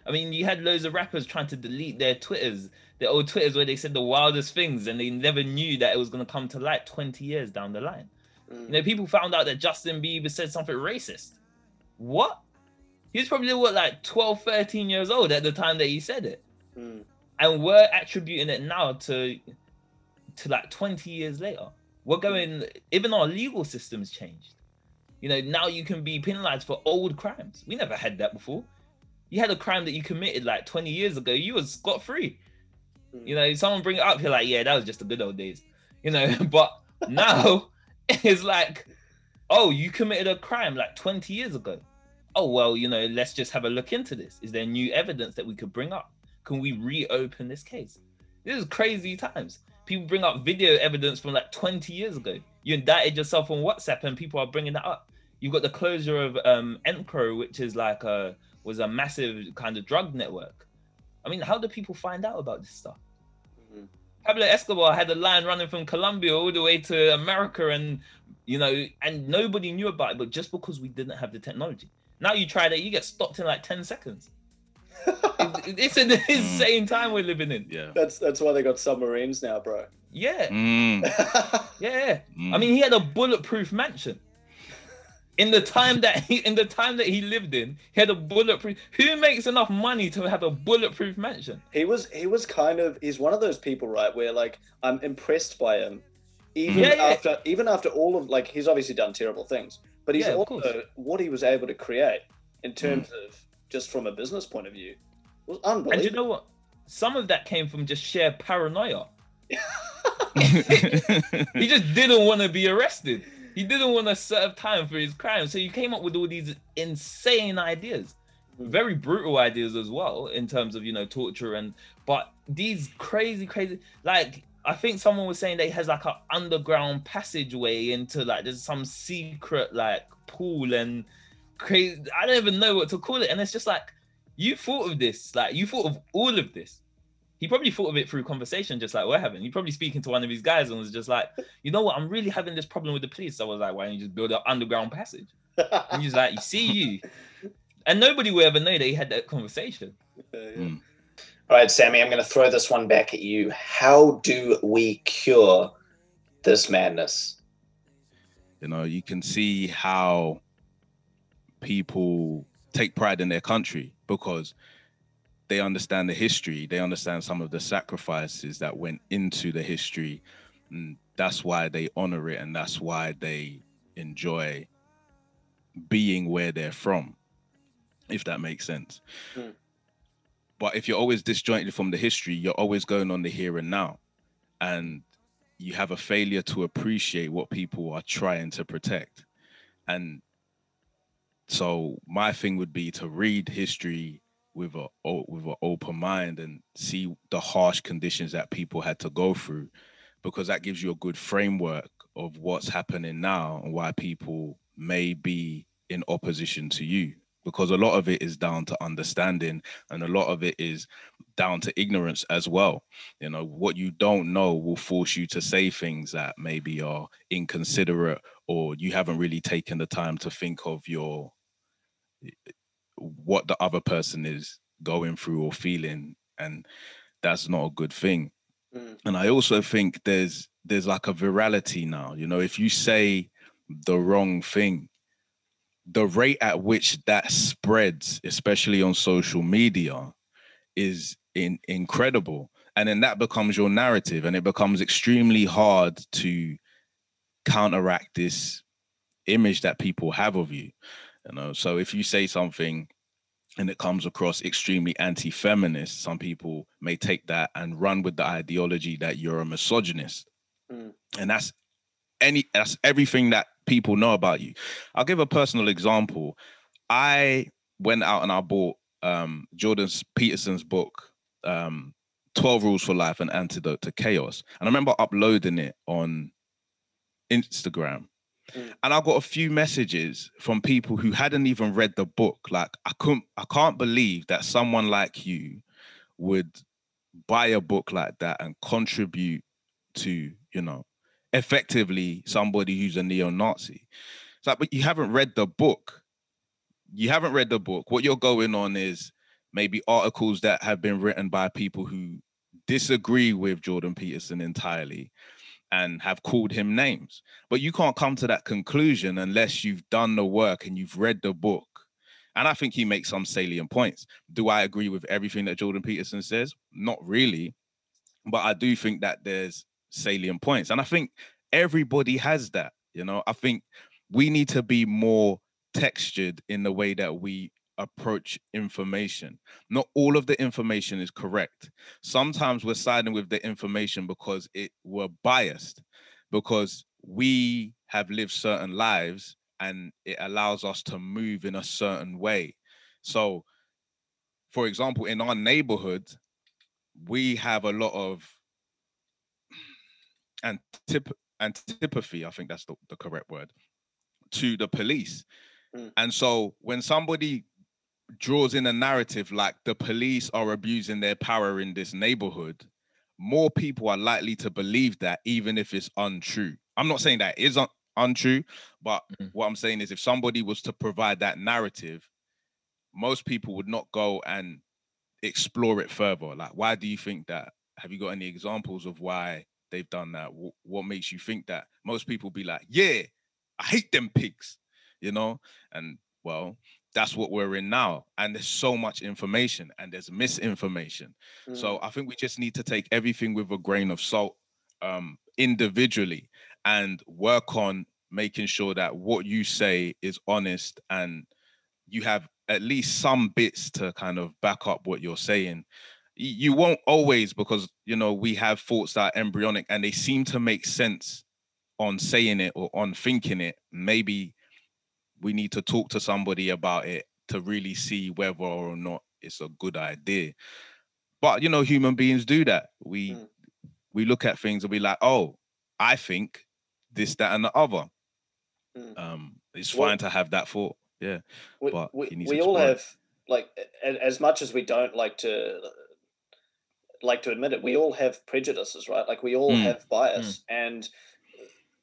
I mean, you had loads of rappers trying to delete their Twitters, their old Twitters where they said the wildest things and they never knew that it was going to come to light 20 years down the line. Mm. You know, people found out that Justin Bieber said something racist. What? He was probably what, like 12, 13 years old at the time that he said it. Mm. And we're attributing it now to to like 20 years later. We're going, even our legal system's changed. You know, now you can be penalized for old crimes. We never had that before. You had a crime that you committed like 20 years ago, you was scot free. Mm. You know, someone bring it up, you're like, yeah, that was just the good old days. You know, [LAUGHS] but now [LAUGHS] it's like, oh, you committed a crime like 20 years ago. Oh, well, you know, let's just have a look into this. Is there new evidence that we could bring up? Can we reopen this case? This is crazy times. People bring up video evidence from like 20 years ago. You indicted yourself on WhatsApp and people are bringing that up. You've got the closure of um, Encro, which is like a was a massive kind of drug network. I mean, how do people find out about this stuff? Mm-hmm. Pablo Escobar had a line running from Colombia all the way to America, and you know, and nobody knew about it, but just because we didn't have the technology. Now you try that, you get stopped in like 10 seconds. [LAUGHS] it's an insane time we're living in. Yeah. That's that's why they got submarines now, bro. Yeah. Mm. yeah. Mm. [LAUGHS] I mean, he had a bulletproof mansion. In the time that he in the time that he lived in, he had a bulletproof. Who makes enough money to have a bulletproof mansion? He was he was kind of he's one of those people, right? Where like I'm impressed by him even yeah, after yeah. even after all of like he's obviously done terrible things, but he's yeah, also what he was able to create in mm. terms mm. of just from a business point of view was unbelievable. And you know what? Some of that came from just sheer paranoia. [LAUGHS] [LAUGHS] he just didn't want to be arrested. He didn't want to serve time for his crime. So he came up with all these insane ideas. Mm. Very brutal ideas as well in terms of, you know, torture and but these crazy, crazy like I think someone was saying that he has like an underground passageway into like there's some secret like pool and crazy. I don't even know what to call it. And it's just like you thought of this, like you thought of all of this. He probably thought of it through conversation, just like we're having. He probably speaking to one of these guys and was just like, you know what, I'm really having this problem with the police. So I was like, why don't you just build an underground passage? and he's like, you see you. [LAUGHS] And nobody will ever know that he had that conversation. Yeah, yeah. Mm. All right, Sammy, I'm going to throw this one back at you. How do we cure this madness? You know, you can see how people take pride in their country because they understand the history, they understand some of the sacrifices that went into the history. And that's why they honor it and that's why they enjoy being where they're from, if that makes sense. Mm. But if you're always disjointed from the history, you're always going on the here and now. And you have a failure to appreciate what people are trying to protect. And so my thing would be to read history with a with an open mind and see the harsh conditions that people had to go through because that gives you a good framework of what's happening now and why people may be in opposition to you because a lot of it is down to understanding and a lot of it is down to ignorance as well. You know what you don't know will force you to say things that maybe are inconsiderate or you haven't really taken the time to think of your what the other person is going through or feeling and that's not a good thing. Mm. and i also think there's there's like a virality now you know if you say the wrong thing the rate at which that spreads especially on social media is in, incredible. And then that becomes your narrative and it becomes extremely hard to counteract this image that people have of you you know? So if you say something and it comes across extremely anti-feminist some people may take that and run with the ideology that you're a misogynist. Mm. and that's any that's everything that people know about you. I'll give a personal example. I went out and i bought um jordan peterson's book um 12 rules for life an antidote to chaos. And i remember uploading it on instagram Mm. And I got a few messages from people who hadn't even read the book. Like I couldn't, I can't believe that someone like you would buy a book like that and contribute to, you know, effectively somebody who's a neo-Nazi. It's like, but you haven't read the book. You haven't read the book. What you're going on is maybe articles that have been written by people who disagree with Jordan Peterson entirely and have called him names. But you can't come to that conclusion unless you've done the work and you've read the book. And I think he makes some salient points. Do I agree with everything that Jordan Peterson says? Not really. But I do think that there's salient points. And I think everybody has that. You know, I think we need to be more textured in the way that we approach information. Not all of the information is correct. Sometimes we're siding with the information because it we're biased, because we have lived certain lives and it allows us to move in a certain way. So, for example, in our neighborhood, we have a lot of antip- antipathy, I think that's the, the correct word, to the police. Mm. And so when somebody draws in a narrative like the police are abusing their power in this neighborhood, more people are likely to believe that, even if it's untrue. I'm not saying that is un- untrue, but mm-hmm. what I'm saying is if somebody was to provide that narrative, most people would not go and explore it further. Like, why do you think that? Have you got any examples of why they've done that? what makes you think that? Most people be like, yeah, I hate them pigs, you know? And well, that's what we're in now and there's so much information and there's misinformation. Mm. so i think we just need to take everything with a grain of salt um, individually and work on making sure that what you say is honest and you have at least some bits to kind of back up what you're saying. You won't always because you know we have thoughts that are embryonic and they seem to make sense on saying it or on thinking it. Maybe we need to talk to somebody about it to really see whether or not it's a good idea. But you know, human beings do that. We mm. we look at things and be like, oh, I think this, that, and the other. Mm. Um, it's well, fine to have that thought. Yeah. We, but we, we all have like as much as we don't like to like to admit it, we all have prejudices, right? Like we all mm. have bias. Mm. And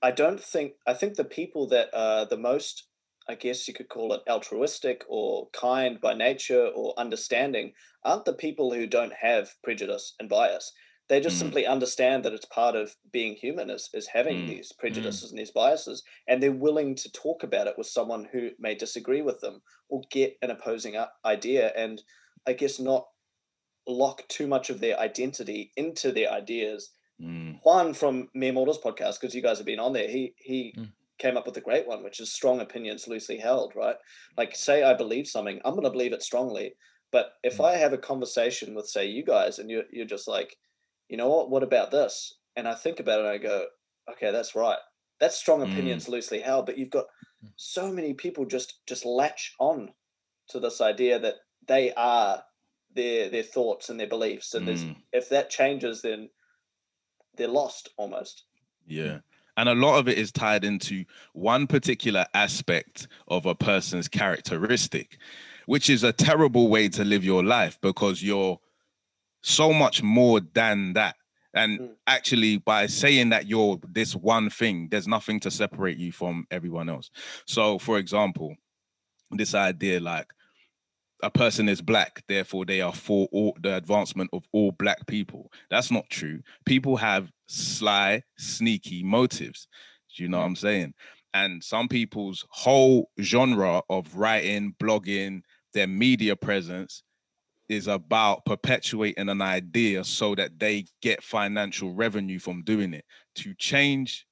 I don't think I think the people that are the most I guess you could call it altruistic or kind by nature or understanding, aren't the people who don't have prejudice and bias. They just mm. simply understand that it's part of being human is, is having mm. these mm. prejudices mm. and these biases, and they're willing to talk about it with someone who may disagree with them or get an opposing idea, and I guess not lock too much of their identity into their ideas. Mm. Juan from Mere Mortals podcast, because you guys have been on there, he he mm came up with a great one, which is strong opinions loosely held, right? Like, say I believe something, I'm going to believe it strongly. But if mm. I have a conversation with, say, you guys, and you're, you're just like, you know what, what about this? And I think about it and I go, okay, that's right. That's strong opinions mm. loosely held. But you've got mm. so many people just just latch on to this idea that they are their their thoughts and their beliefs. And mm. if that changes, then they're lost almost. Yeah. And a lot of it is tied into one particular aspect of a person's characteristic. which is a terrible way to live your life because you're so much more than that. And Mm. actually, by saying that you're this one thing, there's nothing to separate you from everyone else. So, for example, this idea like a person is black, therefore they are for all the advancement of all black people. That's not true. People have sly, sneaky motives. Do you know what I'm saying? And some people's whole genre of writing, blogging, their media presence is about perpetuating an idea so that they get financial revenue from doing it. To change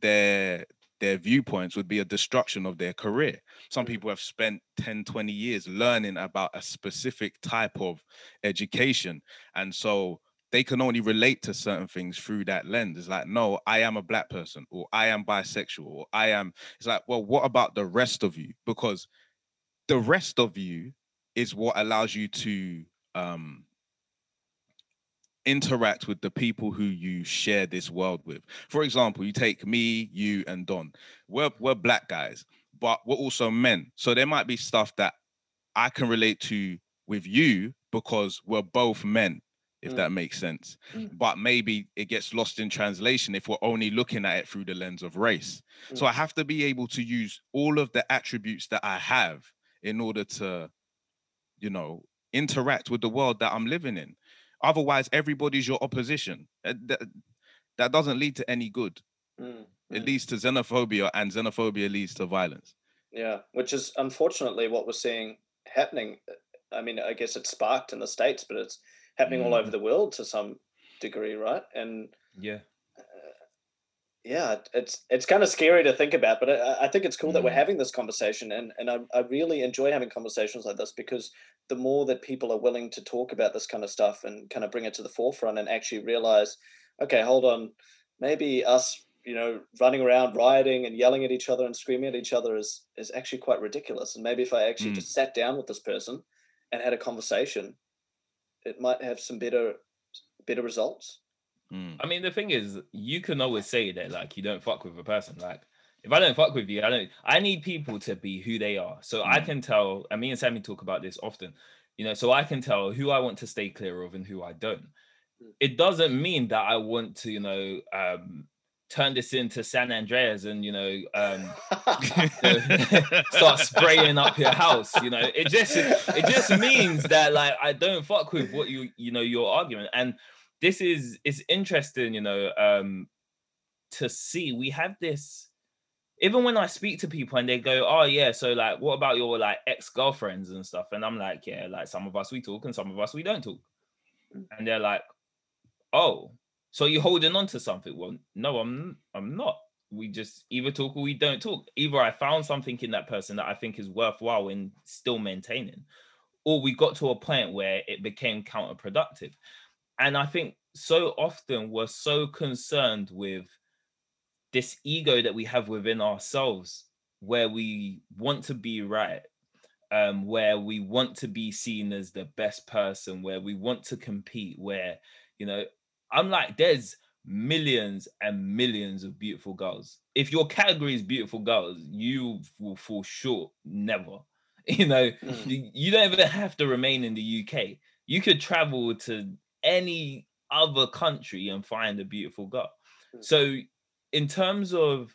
their their viewpoints would be a destruction of their career. Some Mm. people have spent 10, 20 years learning about a specific type of education. And so they can only relate to certain things through that lens. It's like, no, I am a black person, or I am bisexual, or I am. It's like, well, what about the rest of you? Because the rest of you is what allows you to um interact with the people who you share this world with. For example, you take me, you, and Don. We're we're black guys, but we're also men. So there might be stuff that I can relate to with you because we're both men, if Mm. that makes sense. Mm. But maybe it gets lost in translation if we're only looking at it through the lens of race. So Mm. I have to be able to use all of the attributes that I have in order to, you know, interact with the world that I'm living in. Otherwise, everybody's your opposition. Uh, That, that doesn't lead to any good. Mm, It mm. leads to xenophobia, and xenophobia leads to violence. Yeah, which is unfortunately what we're seeing happening. I mean, I guess it's sparked in the States, but it's happening all Mm. over the world to some degree, right? And Yeah. Yeah, it's it's kind of scary to think about, but I, I think it's cool that we're Mm. having this conversation, and and I, I really enjoy having conversations like this because the more that people are willing to talk about this kind of stuff and kind of bring it to the forefront and actually realize, okay, hold on, maybe us, you know, running around rioting and yelling at each other and screaming at each other is is actually quite ridiculous, and maybe if I actually Mm. just sat down with this person and had a conversation, it might have some better better results. Mm. I mean, the thing is, you can always say that like you don't fuck with a person. Like, if I don't fuck with you, I don't. I need people to be who they are, so I Mm. can tell. And me and Sammy talk about this often. You know, so I can tell who I want to stay clear of and who I don't. Mm. It doesn't mean that I want to, you know, um, turn this into San Andreas and you know, um, [LAUGHS] [LAUGHS] start spraying up your house. You know, it just it just means that like I don't fuck with what you you know your argument. And this is it's interesting, you know, um, to see we have this. Even when I speak to people and they go, "Oh yeah, so like, what about your like ex girlfriends and stuff?" and I'm like, "Yeah, like some of us we talk and some of us we don't talk," Mm. and they're like, "Oh, so you're holding on to something?" Well, no, I'm I'm not we just either talk or we don't talk. Either I found something in that person that I think is worthwhile in still maintaining, or we got to a point where it became counterproductive. And I think so often we're so concerned with this ego that we have within ourselves, where we want to be right, um, where we want to be seen as the best person, where we want to compete, where, you know, I'm like, there's millions and millions of beautiful girls. If your category is beautiful girls, you will fall short. Never. [LAUGHS] You know, Mm. you you don't even have to remain in the UK. You could travel to any other country and find a beautiful girl. Mm. So, in terms of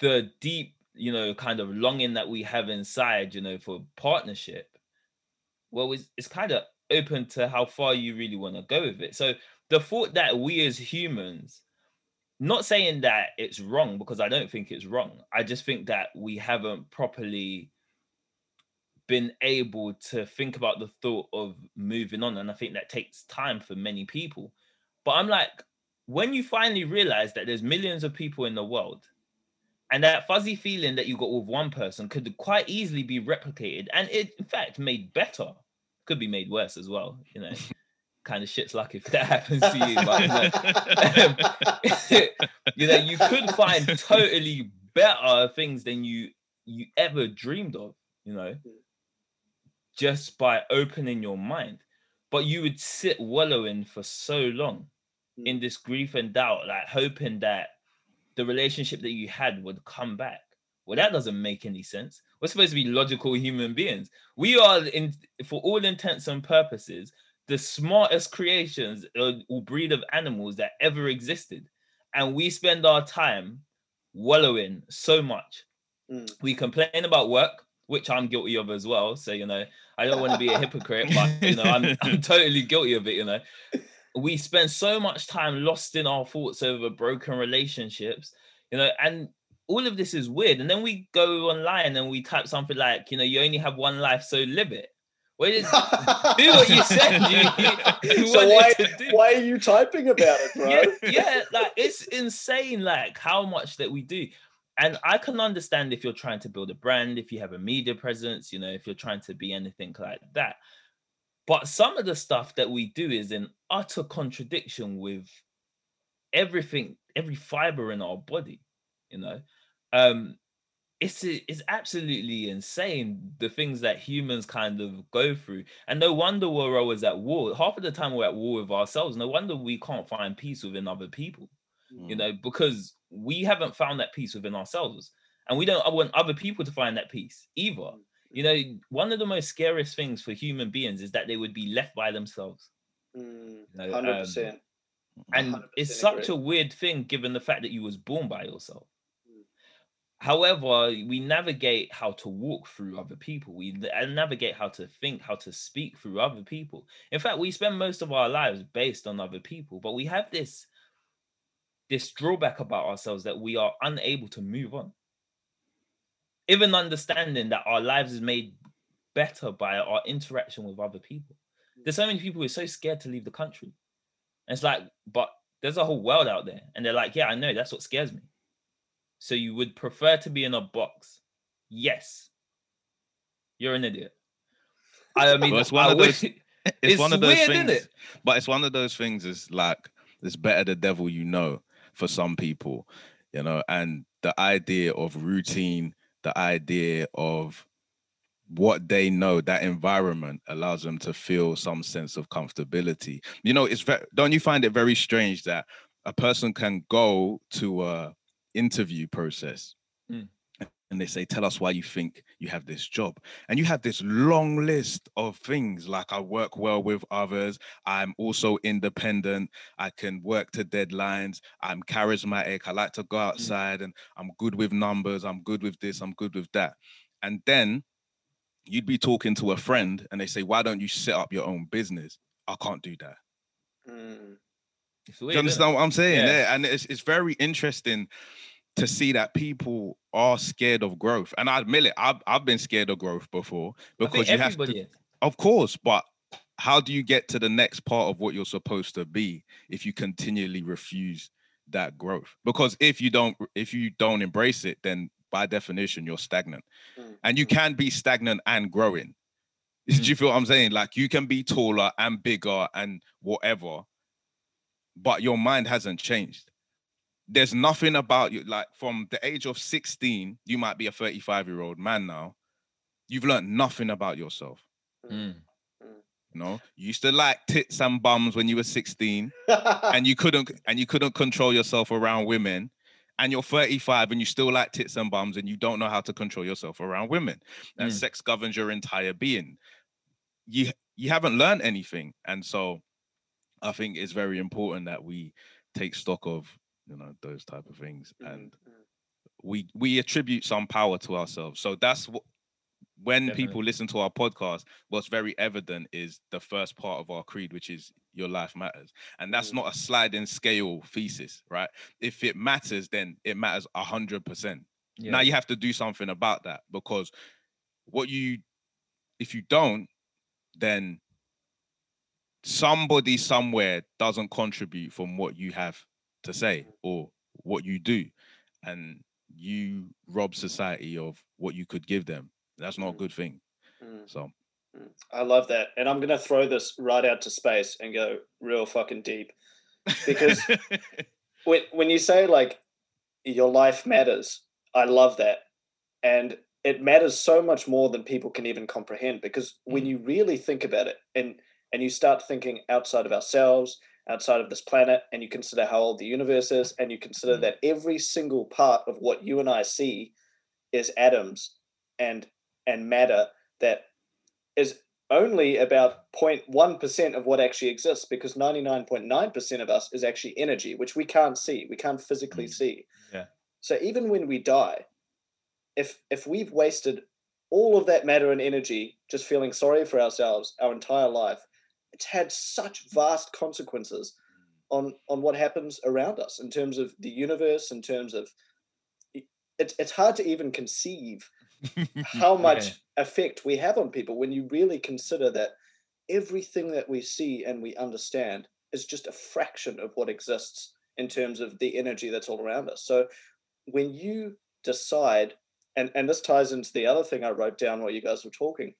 the deep, you know, kind of longing that we have inside, you know, for partnership, well, it's, it's kind of open to how far you really want to go with it. So, the thought that we as humans, not saying that it's wrong because I don't think it's wrong. I just think that we haven't properly been able to think about the thought of moving on. And I think that takes time for many people. But I'm like, when you finally realize that there's millions of people in the world, and that fuzzy feeling that you got with one person could quite easily be replicated, and it in fact made better, could be made worse as well, you know. [LAUGHS] kind of shit's luck if that happens to you. But you know, [LAUGHS] you know, you could find totally better things than you you ever dreamed of, you know, just by opening your mind. But you would sit wallowing for so long in this grief and doubt, like hoping that the relationship that you had would come back. Well, that doesn't make any sense. We're supposed to be logical human beings. We are, in for all intents and purposes, the smartest creations or breed of animals that ever existed, and we spend our time wallowing so much. Mm. We complain about work, which I'm guilty of as well. So you know, I don't want to be a hypocrite, but you know, I'm [LAUGHS] I'm totally guilty of it. You know, we spend so much time lost in our thoughts over broken relationships. You know, and all of this is weird. And then we go online and we type something like, you know, you only have one life, so live it. Well, do what you said. You, [LAUGHS] you so why, why are you typing about it, bro? Yeah, yeah, like it's insane, like how much that we do. And I can understand if you're trying to build a brand, if you have a media presence, you know, if you're trying to be anything like that. But some of the stuff that we do is in utter contradiction with everything, every fiber in our body, you know? Um it's it's absolutely insane the things that humans kind of go through. And no wonder we're always at war. Half of the time we're at war with ourselves. No wonder we can't find peace within other people mm. you know because we haven't found that peace within ourselves and we don't want other people to find that peace either mm. you know one of the most scariest things for human beings is that they would be left by themselves mm. you know, 100% um, and 100% it's such agree. a weird thing given the fact that you was born by yourself However, we navigate how to walk through other people. We navigate how to think, how to speak through other people. In fact, we spend most of our lives based on other people, but we have this this drawback about ourselves that we are unable to move on. Even understanding that our lives is made better by our interaction with other people. Mm. There's so many people who are so scared to leave the country. And it's like, but there's a whole world out there. And they're like, yeah, I know, that's what scares me. So you would prefer to be in a box? Yes. You're an idiot. I [LAUGHS] mean, well, it's one I of those. [LAUGHS] It's, it's, one of those weird, things. But it's one of those things. Is like it's better the devil you know for some people, you know, and the idea of routine, the idea of what they know that environment allows them to feel some sense of comfortability you know it's very don't you find it very strange that a person can go to a interview process. Mm. And they say, Tell us why you think you have this job. And you have this long list of things like I work well with others. I'm also independent. I can work to deadlines. I'm charismatic. I like to go hmm. outside mm. and I'm good with numbers. I'm good with this. I'm good with that. And then you'd be talking to a friend and they say, Why don't you set up your own business? I can't do that. Mm. Weird, you understand what I'm saying? Yeah. yeah. And it's, it's very interesting to see that people are scared of growth. And I admit it, I've, I've been scared of growth before because you have to, is. of course, but how do you get to the next part of what you're supposed to be if you continually refuse that growth? Because if you don't, if you don't embrace it, then by definition, you're stagnant. Mm-hmm. And you mm. can be stagnant and growing. Mm-hmm. Do you feel what I'm saying? Like you can be taller and bigger and whatever, but your mind hasn't changed. There's nothing about you, like from the age of 16, you might be a 35 year old man now. You've learned nothing about yourself. Mm. You know, you used to like tits and bums when you were 16, [LAUGHS] and you couldn't and you couldn't control yourself around women. And you're 35 and you still like tits and bums, and you don't know how to control yourself around women. And mm. sex governs your entire being. You you haven't learned anything. And so I think it's very important that we take stock of you know those type of things mm-hmm. and we we attribute some power to ourselves. So that's what when Definitely. people listen to our podcast, what's very evident is the first part of our creed, which is your life matters. And that's mm-hmm. not a sliding scale thesis, right? If it matters, then it matters a hundred percent. Now you have to do something about that because what you if you don't, then somebody somewhere doesn't contribute from what you have to say or what you do and you rob society of what you could give them that's not a mm. good thing mm. so mm. i love that and i'm going to throw this right out to space and go real fucking deep because [LAUGHS] when, when you say like your life matters i love that and it matters so much more than people can even comprehend because when you really think about it and and you start thinking outside of ourselves, outside of this planet, and you consider how old the universe is, and you consider mm. that every single part of what you and I see is atoms and and matter that is only about 0.1% of what actually exists because 99.9% of us is actually energy which we can't see we can't physically Mm. see Yeah. so even when we die if if we've wasted all of that matter and energy just feeling sorry for ourselves our entire life it's had such vast consequences mm. on on what happens around us in terms of the universe in terms of it's, it's hard to even conceive [LAUGHS] how much Yeah. effect we have on people when you really consider that everything that we see and we understand is just a fraction of what exists in terms of the energy that's all around us so when you decide and and this ties into the other thing i wrote down while you guys were talking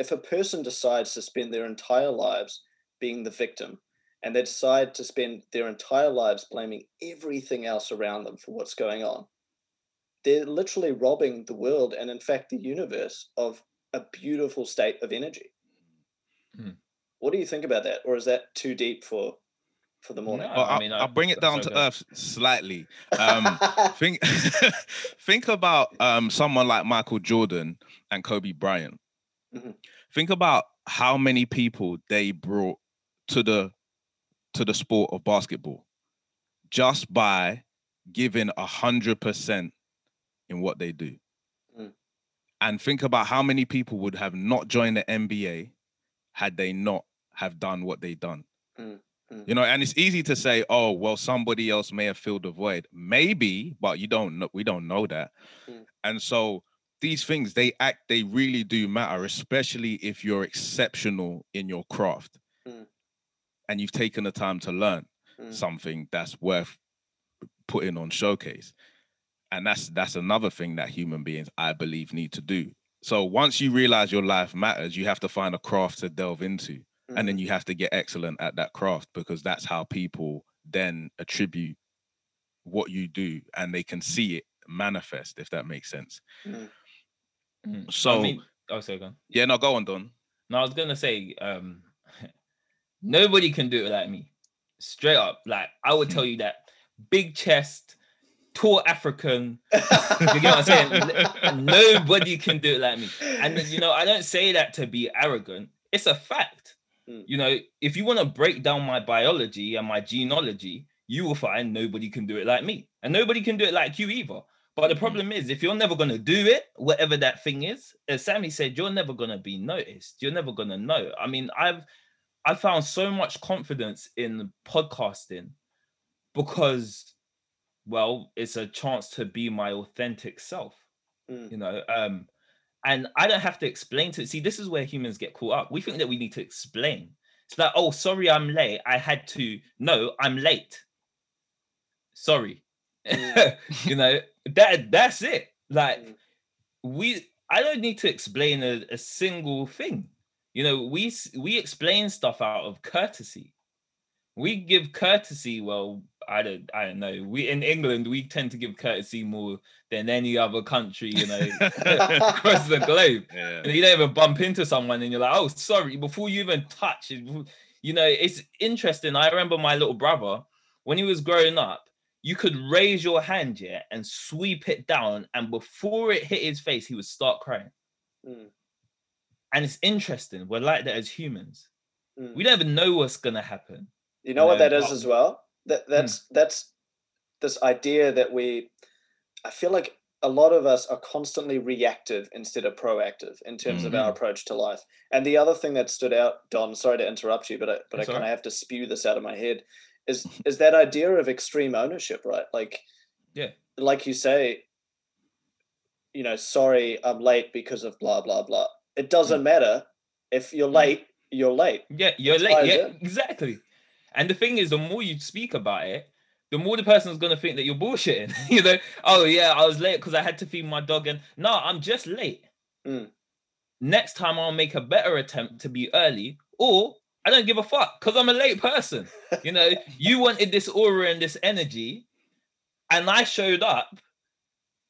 if a person decides to spend their entire lives being the victim and they decide to spend their entire lives blaming everything else around them for what's going on they're literally robbing the world and in fact the universe of a beautiful state of energy Hmm. what do you think about that or is that too deep for for the morning No, Well, I I mean, will I- bring it that's down to okay. earth slightly. Um, [LAUGHS] think [LAUGHS] think about um, someone like Michael Jordan and Kobe Bryant. Mhm. Think about how many people they brought to the to the sport of basketball just by giving a hundred percent in what they do. Mm. And think about how many people would have not joined the NBA had they not have done what they done. Mm, mm. You know, and it's easy to say, "Oh, well, somebody else may have filled the void." Maybe, but you don't know. We don't know that. Mm. And so these things, they act, they really do matter, especially if you're exceptional in your craft Mm. and you've taken the time to learn Mm. something that's worth putting on showcase. And that's that's another thing that human beings, I believe, need to do. So once you realize your life matters, you have to find a craft to delve into and then you have to get excellent at that craft because that's how people then attribute what you do and they can see it manifest if that makes sense Mm. So I mean, oh, sorry, go on. yeah no go on don No, I was gonna say, um, [LAUGHS] nobody can do it like me. Straight up, like I would tell you that big chest, tall African. [LAUGHS] You get what I'm saying? Nobody can do it like me. And you know, I don't say that to be arrogant. It's a fact. Mm. You know, if you want to break down my biology and my genealogy, you will find nobody can do it like me, and nobody can do it like you either. But the problem is, if you're never gonna do it, whatever that thing is, as Sammy said, you're never gonna be noticed. You're never gonna know. I mean, I've I found so much confidence in podcasting because, well, it's a chance to be my authentic self. Mm. You know, um, and I don't have to explain to see. This is where humans get caught up. We think that we need to explain. It's like, oh, sorry, I'm late. I had to. No, I'm late. Sorry. Mm. [LAUGHS] you know that that's it. Like Mm. we, I don't need to explain a, a single thing. You know, we we explain stuff out of courtesy. We give courtesy. Well, I don't, I don't know. We in England, we tend to give courtesy more than any other country. You know, [LAUGHS] across the globe. [LAUGHS] yeah And you don't even bump into someone and you're like, oh, sorry, before you even touch it. You know, it's interesting. I remember my little brother when he was growing up, you could raise your hand, yeah, and sweep it down. And before it hit his face, he would start crying. Mm. And it's interesting. We're like that as humans. Mm. We don't even know what's gonna happen. You know what know, that is as well? That that's that's this idea that we I feel like a lot of us are constantly reactive instead of proactive in terms of our approach to life. And the other thing that stood out, Don, sorry to interrupt you, but I, but That's I kind of right. have to spew this out of my head, is is that idea of extreme ownership, right? Like, Yeah. like you say, you know, sorry, I'm late because of blah blah blah. It doesn't matter if you're Mm. late. You're late. Yeah, you're That's late. Yeah, exactly. And the thing is, the more you speak about it, the more the person's gonna think that you're bullshitting. [LAUGHS] you know, oh yeah, I was late because I had to feed my dog, and no, I'm just late. Mm. Next time I'll make a better attempt to be early, or I don't give a fuck because I'm a late person. You know, [LAUGHS] you wanted this aura and this energy, and I showed up,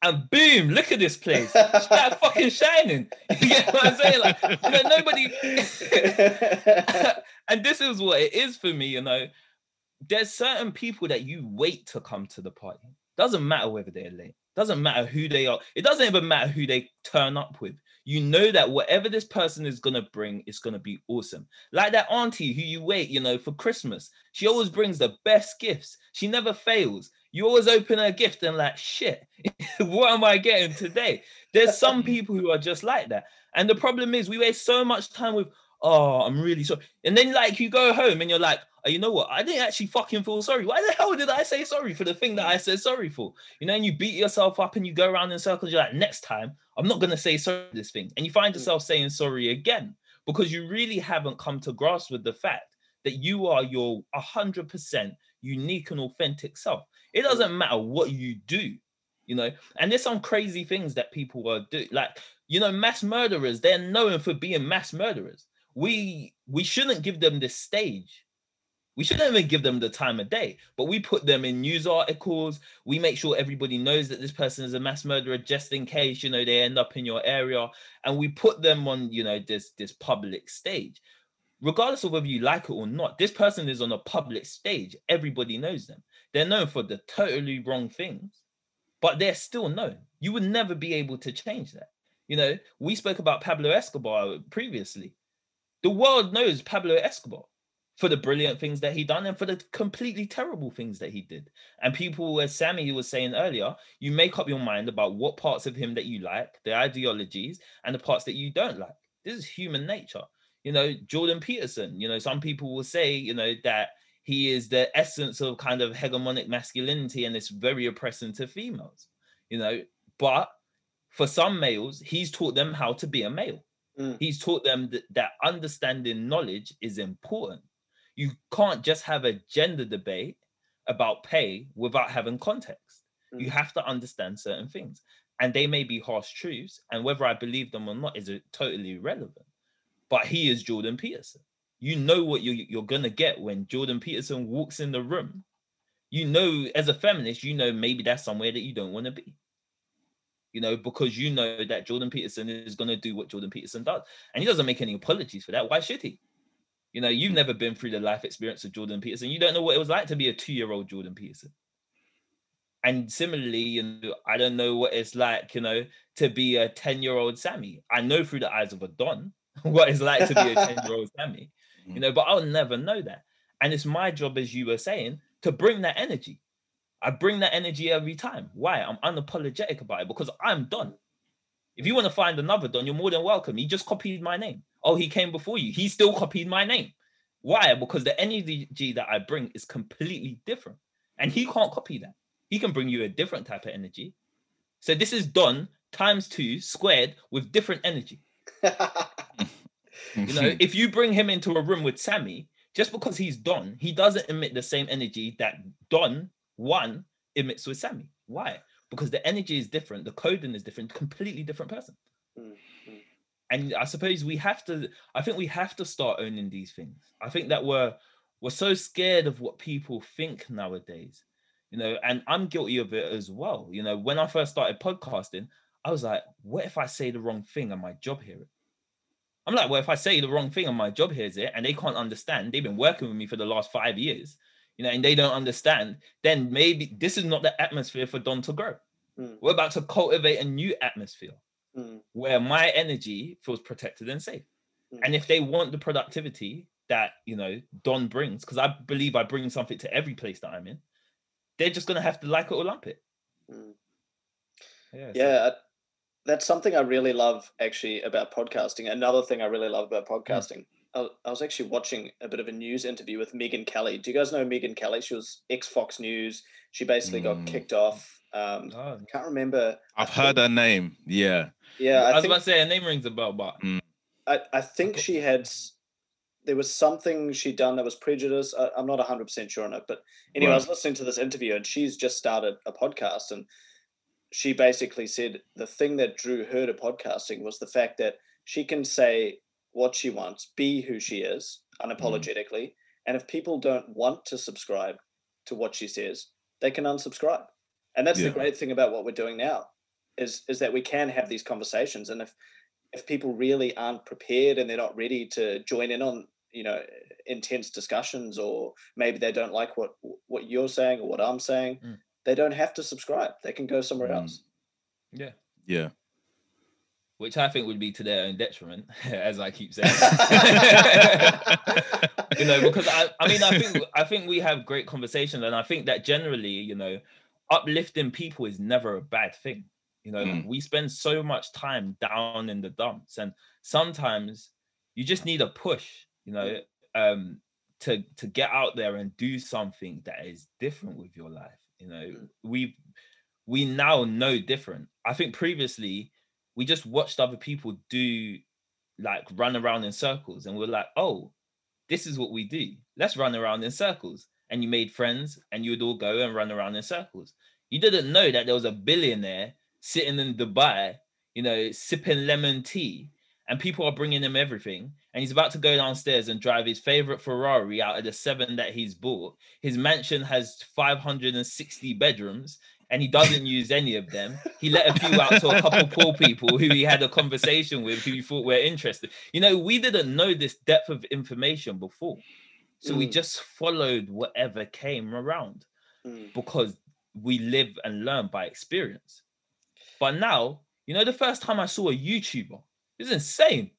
and boom, look at this place. That fucking shining. [LAUGHS] You get what I'm saying? Like, you know, nobody [LAUGHS] and this is what it is for me, you know. There's certain people that you wait to come to the party. Doesn't matter whether they're late. Doesn't matter who they are. It doesn't even matter who they turn up with. You know that whatever this person is gonna bring is gonna be awesome. Like that auntie who you wait, you know, for Christmas. She always brings the best gifts. She never fails. You always open a gift and like, shit, [LAUGHS] what am I getting today? There's some [LAUGHS] people who are just like that. And the problem is we waste so much time with, oh, I'm really sorry. And then like you go home and you're like, oh, you know what? I didn't actually fucking feel sorry. Why the hell did I say sorry for the thing that I said sorry for? You know, and you beat yourself up and you go around in circles. You're like, next time, I'm not gonna say sorry for this thing. And you find mm. yourself saying sorry again because you really haven't come to grasp with the fact that you are your 100% unique and authentic self. It mm. doesn't matter what you do, you know. And there's some crazy things that people are doing, like you know, mass murderers. They're known for being mass murderers. We we shouldn't give them this stage. We shouldn't even give them the time of day, but we put them in news articles. We make sure everybody knows that this person is a mass murderer just in case, you know, they end up in your area. And we put them on, you know, this this public stage regardless of whether you like it or not, this person is on a public stage. Everybody knows them. They're known for the totally wrong things, but they're still known. You would never be able to change that. You know, we spoke about Pablo Escobar previously. The world knows Pablo Escobar for the brilliant things that he done and for the completely terrible things that he did. And people, as Sammy was saying earlier, you make up your mind about what parts of him that you like, the ideologies, and the parts that you don't like. This is human nature you know, Jordan Peterson, you know, some people will say, you know, that he is the essence of kind of hegemonic masculinity and it's very oppressive to females, you know, but for some males, he's taught them how to be a male. Mm. He's taught them that, that understanding knowledge is important. You can't just have a gender debate about pay without having context. Mm. You have to understand certain things. And they may be harsh truths, and whether I believe them or not is totally irrelevant but he is Jordan Peterson. You know what you, you're going to get when Jordan Peterson walks in the room. You know, as a feminist, you know maybe that's somewhere that you don't want to be. You know, because you know that Jordan Peterson is going to do what Jordan Peterson does. And he doesn't make any apologies for that. Why should he? You know, you've never been through the life experience of Jordan Peterson. You don't know what it was like to be a two year old Jordan Peterson. And similarly, you know, I don't know what it's like, you know, to be a 10 year old Sammy. I know through the eyes of a Don, [LAUGHS] what it's like to be a 10 year old [LAUGHS] Sammy, you mm. know, but I'll never know that. And it's my job, as you were saying, to bring that energy. I bring that energy every time. Why? I'm unapologetic about it because I'm done. If you want to find another Don, you're more than welcome. He just copied my name. Oh, he came before you. He still copied my name. Why? Because the energy that I bring is completely different. And he can't copy that. He can bring you a different type of energy. So this is Don times two squared with different energy. [LAUGHS] you know, if you bring him into a room with Sammy, just because he's Don, he doesn't emit the same energy that Don one emits with Sammy. Why? Because the energy is different, the coding is different, completely different person. Mm-hmm. And I suppose we have to, I think we have to start owning these things. I think that we're we're so scared of what people think nowadays, you know, and I'm guilty of it as well. You know, when I first started podcasting, I was like, what if I say the wrong thing and my job hear it? I'm like, well, if I say the wrong thing and my job hears it and they can't understand, they've been working with me for the last five years, you know, and they don't understand, then maybe this is not the atmosphere for Don to grow. Mm. We're about to cultivate a new atmosphere mm. where my energy feels protected and safe. Mm. And if they want the productivity that, you know, Don brings, because I believe I bring something to every place that I'm in, they're just going to have to like it or lump it. Mm. Yeah. Yeah. So that's something I really love actually about podcasting. Another thing I really love about hmm. podcasting. Mm. I, I, was actually watching a bit of a news interview with Megyn Kelly. Do you guys know Megyn Kelly? She was ex Fox News. She basically mm. got hmm. kicked off. Um, oh. Can't remember. I've heard her name. Yeah. Yeah. I, I was think, about to say her name rings a bell, but mm. I, I think she had. There was something she'd done that was prejudice. I, am not 100% sure on it. But anyway, right. I was listening to this interview and she's just started a podcast. And she basically said the thing that drew her to podcasting was the fact that she can say what she wants, be who she is unapologetically. Mm. And if people don't want to subscribe to what she says, they can unsubscribe. And that's yeah. the great thing about what we're doing now is is that we can have these conversations. And if if people really aren't prepared and they're not ready to join in on, you know, intense discussions or maybe they don't like what what you're saying or what I'm saying, mm they don't have to subscribe. They can go somewhere Mm. else. Yeah. Yeah. Which I think would be to their own detriment, [LAUGHS] as I keep saying. [LAUGHS] you know, because I, I mean, I think I think we have great conversations, and I think that generally, you know, uplifting people is never a bad thing. You know, Mm. we spend so much time down in the dumps, and sometimes you just need a push. You know, um, to to get out there and do something that is different with your life. You know, Mm. we we now know different. I think previously we just watched other people do like run around in circles, and we're like, oh, this is what we do. Let's run around in circles. And you made friends, and you would all go and run around in circles. You didn't know that there was a billionaire sitting in Dubai, you know, sipping lemon tea, and people are bringing him everything. And he's about to go downstairs and drive his favorite Ferrari out of the seven that he's bought. His mansion has 560 bedrooms, and he doesn't [LAUGHS] use any of them. He let a few out to a couple poor people who he had a conversation with who he thought were interested. You know, we didn't know this depth of information before. So we Mm. just followed whatever came around Mm. because we live and learn by experience. But now, you know, the first time I saw a YouTuber, it's insane.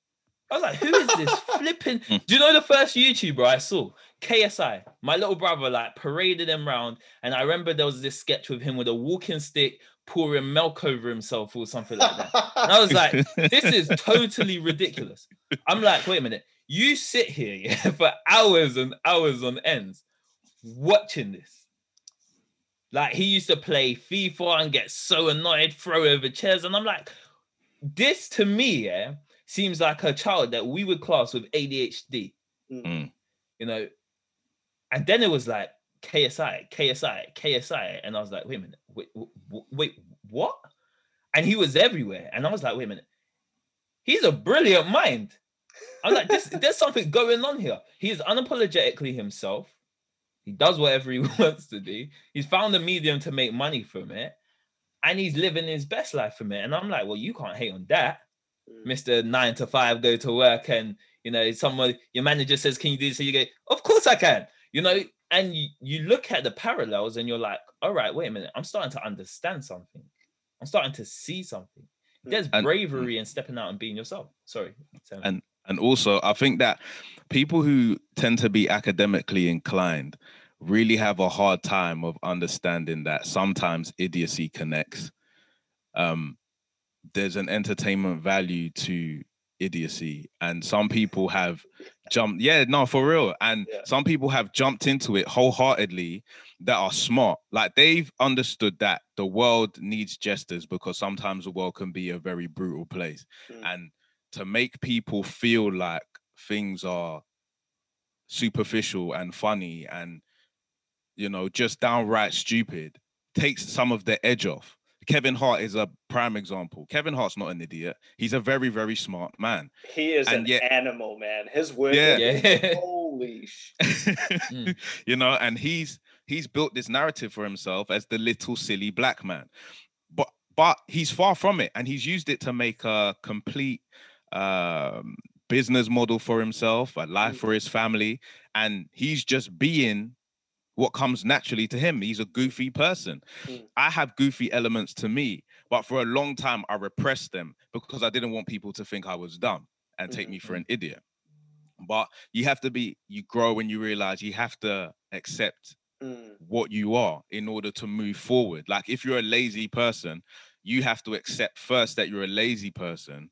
I was like, who is this [LAUGHS] flipping? Do you know the first YouTuber I saw? KSI. My little brother like paraded him round, and I remember there was this sketch with him with a walking stick pouring milk over himself or something like that. And I was like, this is [LAUGHS] totally ridiculous. I'm like, wait a minute. You sit here [LAUGHS] yeah, for hours and hours on ends watching this. Like he used to play FIFA and get so annoyed, throw over chairs. And I'm like, this to me, yeah, seems like a child that we would class with ADHD, Mm. you know. And then it was like KSI, KSI, KSI. And I was like, wait a minute, wait, wait, wait what? And he was everywhere. And I was like, wait a minute, he's a brilliant mind. I'm like, this, there's something going on here. He's unapologetically himself. He does whatever he [LAUGHS] wants to do. He's found a medium to make money from it, and he's living his best life from it. And I'm like, well, you can't hate on that, Mm. Mister Nine to Five, go to work, and you know, someone your manager says, "Can you do this?" So you go, "Of course I can." You know, and you, you look at the parallels, and you're like, "All right, wait a minute. I'm starting to understand something. I'm starting to see something." There's And- bravery in stepping out and being yourself. Sorry, Sam. And- And also, I think that people who tend to be academically inclined really have a hard time of understanding that sometimes idiocy connects. Um, there's an entertainment value to idiocy, and some people have jumped. Yeah, no, for real. And Yeah. some people have jumped into it wholeheartedly that are smart. Like they've understood that the world needs jesters because sometimes the world can be a very brutal place Mm. and to make people feel like things are superficial and funny and you know just downright stupid takes some of the edge off kevin hart is a prime example kevin hart's not an idiot he's a very very smart man He is And an yet- animal, man. His work. Yeah. yeah. [LAUGHS] Holy sh! Mm. [LAUGHS] you know and he's he's built this narrative for himself as the little silly black man but but he's far from it and he's used it to make a complete um business model for himself a life Mm. for his family and he's just being what comes naturally to him he's a goofy person Mm. i have goofy elements to me but for a long time i repressed them because i didn't want people to think i was dumb and take me for an idiot but you have to be you grow and you realize you have to accept Mm. what you are in order to move forward like if you're a lazy person you have to accept first that you're a lazy person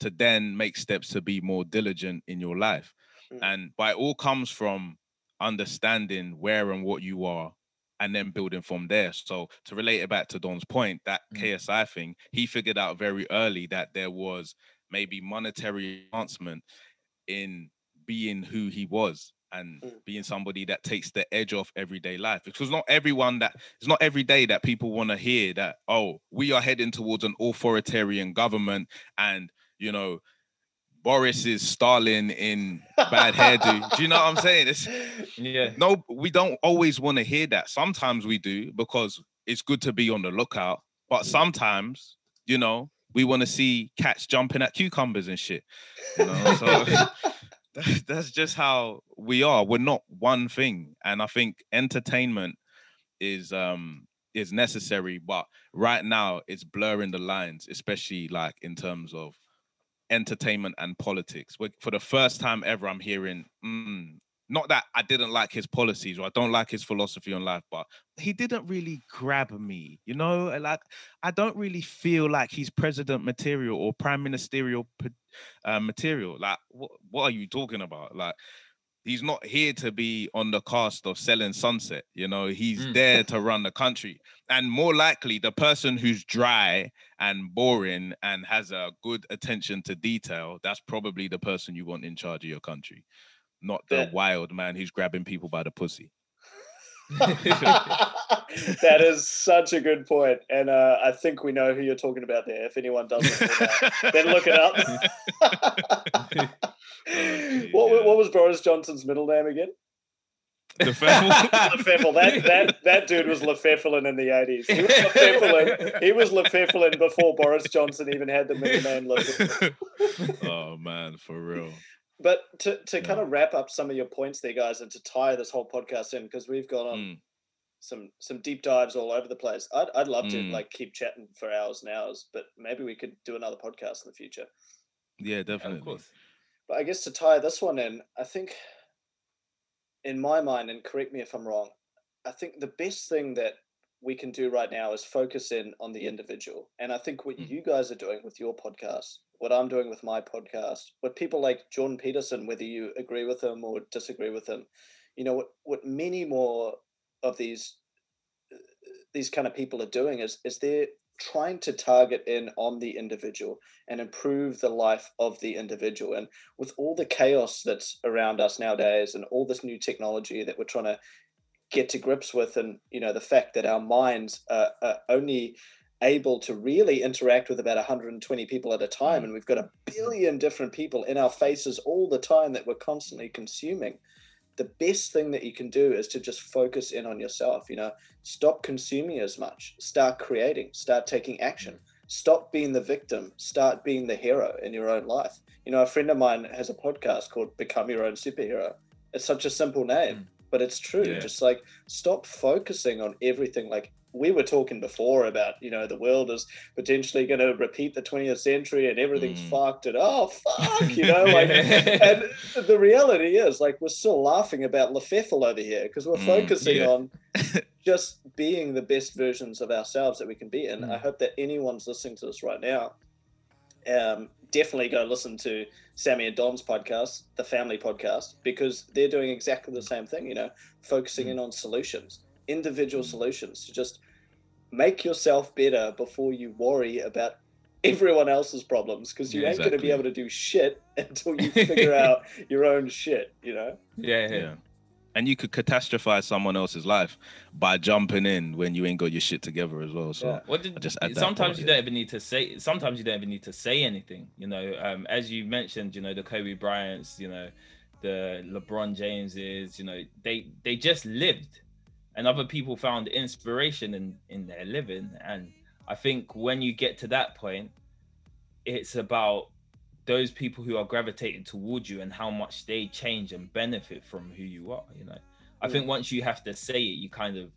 to then make steps to be more diligent in your life Mhm. and but it all comes from understanding where and what you are and then building from there so to relate it back to don's point that Mm. ksi thing he figured out very early that there was maybe monetary advancement in being who he was and Mm. being somebody that takes the edge off everyday life because not everyone that it's not every day that people want to hear that oh we are heading towards an authoritarian government and you know boris is stalin in bad hairdo. [LAUGHS] Do you know what i'm saying? It's yeah. no we don't always want to hear that. Sometimes we do because it's good to be on the lookout. But sometimes you know we want to see cats jumping at cucumbers and shit you know? So [LAUGHS] [LAUGHS] that- that's just how we are. We're not one thing. And i think entertainment is um is necessary, but right now it's blurring the lines, especially like in terms of entertainment and politics. For the first time ever, I'm hearing mm, not that I didn't like his policies or I don't like his philosophy on life, but he didn't really grab me, you know. Like I don't really feel like he's president material or prime ministerial uh, material. Like what? What are you talking about? Like he's not here to be on the cast of selling sunset you know he's mm. there to run the country and more likely the person who's dry and boring and has a good attention to detail that's probably the person you want in charge of your country not the yeah. wild man who's grabbing people by the pussy [LAUGHS] that is such a good point, and uh, I think we know who you're talking about there. If anyone doesn't, [LAUGHS] then look it up. [LAUGHS] oh, what, what was Boris Johnson's middle name again? Lefeffel. That that that dude was Lefeffelin in the eighties. He was Lefeffelin. He was Lefeffelin before Boris Johnson even had the middle name Lefeffelin. oh man, for real. But to, to yeah. kind of wrap up some of your points there, guys, and to tie this whole podcast in, because we've gone on mm. some some deep dives all over the place. I'd I'd love mm. to like keep chatting for hours and hours, but maybe we could do another podcast in the future. Yeah, definitely. Of course. But I guess to tie this one in, I think in my mind, and correct me if I'm wrong, I think the best thing that we can do right now is focus in on the individual. And I think what mm. you guys are doing with your podcast what I'm doing with my podcast, what people like Jordan Peterson, whether you agree with him or disagree with him, you know, what, what many more of these these kind of people are doing is is they're trying to target in on the individual and improve the life of the individual. And with all the chaos that's around us nowadays and all this new technology that we're trying to get to grips with, and you know, the fact that our minds are, are only able to really interact with about 120 people at a time and we've got a billion different people in our faces all the time that we're constantly consuming. The best thing that you can do is to just focus in on yourself you know. Stop consuming as much. Start creating. Start taking action. Stop being the victim. Start being the hero in your own life. You know a friend of mine has a podcast called become your own superhero. It's such a simple name mm. but it's true. Yeah. just like stop focusing on everything. Like we were talking before about you know the world is potentially going to repeat the 20th century and everything's mm. fucked and oh fuck you know like [LAUGHS] and the reality is like we're still laughing about lefeffel over here because we're mm, focusing yeah. on [LAUGHS] just being the best versions of ourselves that we can be and mm. i hope that anyone's listening to this right now um, definitely go listen to sammy and dom's podcast the family podcast because they're doing exactly the same thing you know focusing mm. in on solutions individual solutions to just make yourself better before you worry about everyone else's problems because you yeah, ain't exactly. going to be able to do shit [LAUGHS] until you figure [LAUGHS] out your own shit you know yeah, yeah yeah and you could catastrophize someone else's life by jumping in when you ain't got your shit together as well. So yeah. what did, just sometimes part, you don't even need to say. Sometimes you don't even need to say anything. You know, um, as you mentioned, you know the Kobe Bryants, you know, the LeBron Jameses. You know, they they just lived and other people found inspiration in in their living. And i think when you get to that point it's about those people who are gravitating towards you and how much they change and benefit from who you are you know? I think once you have to say it you kind of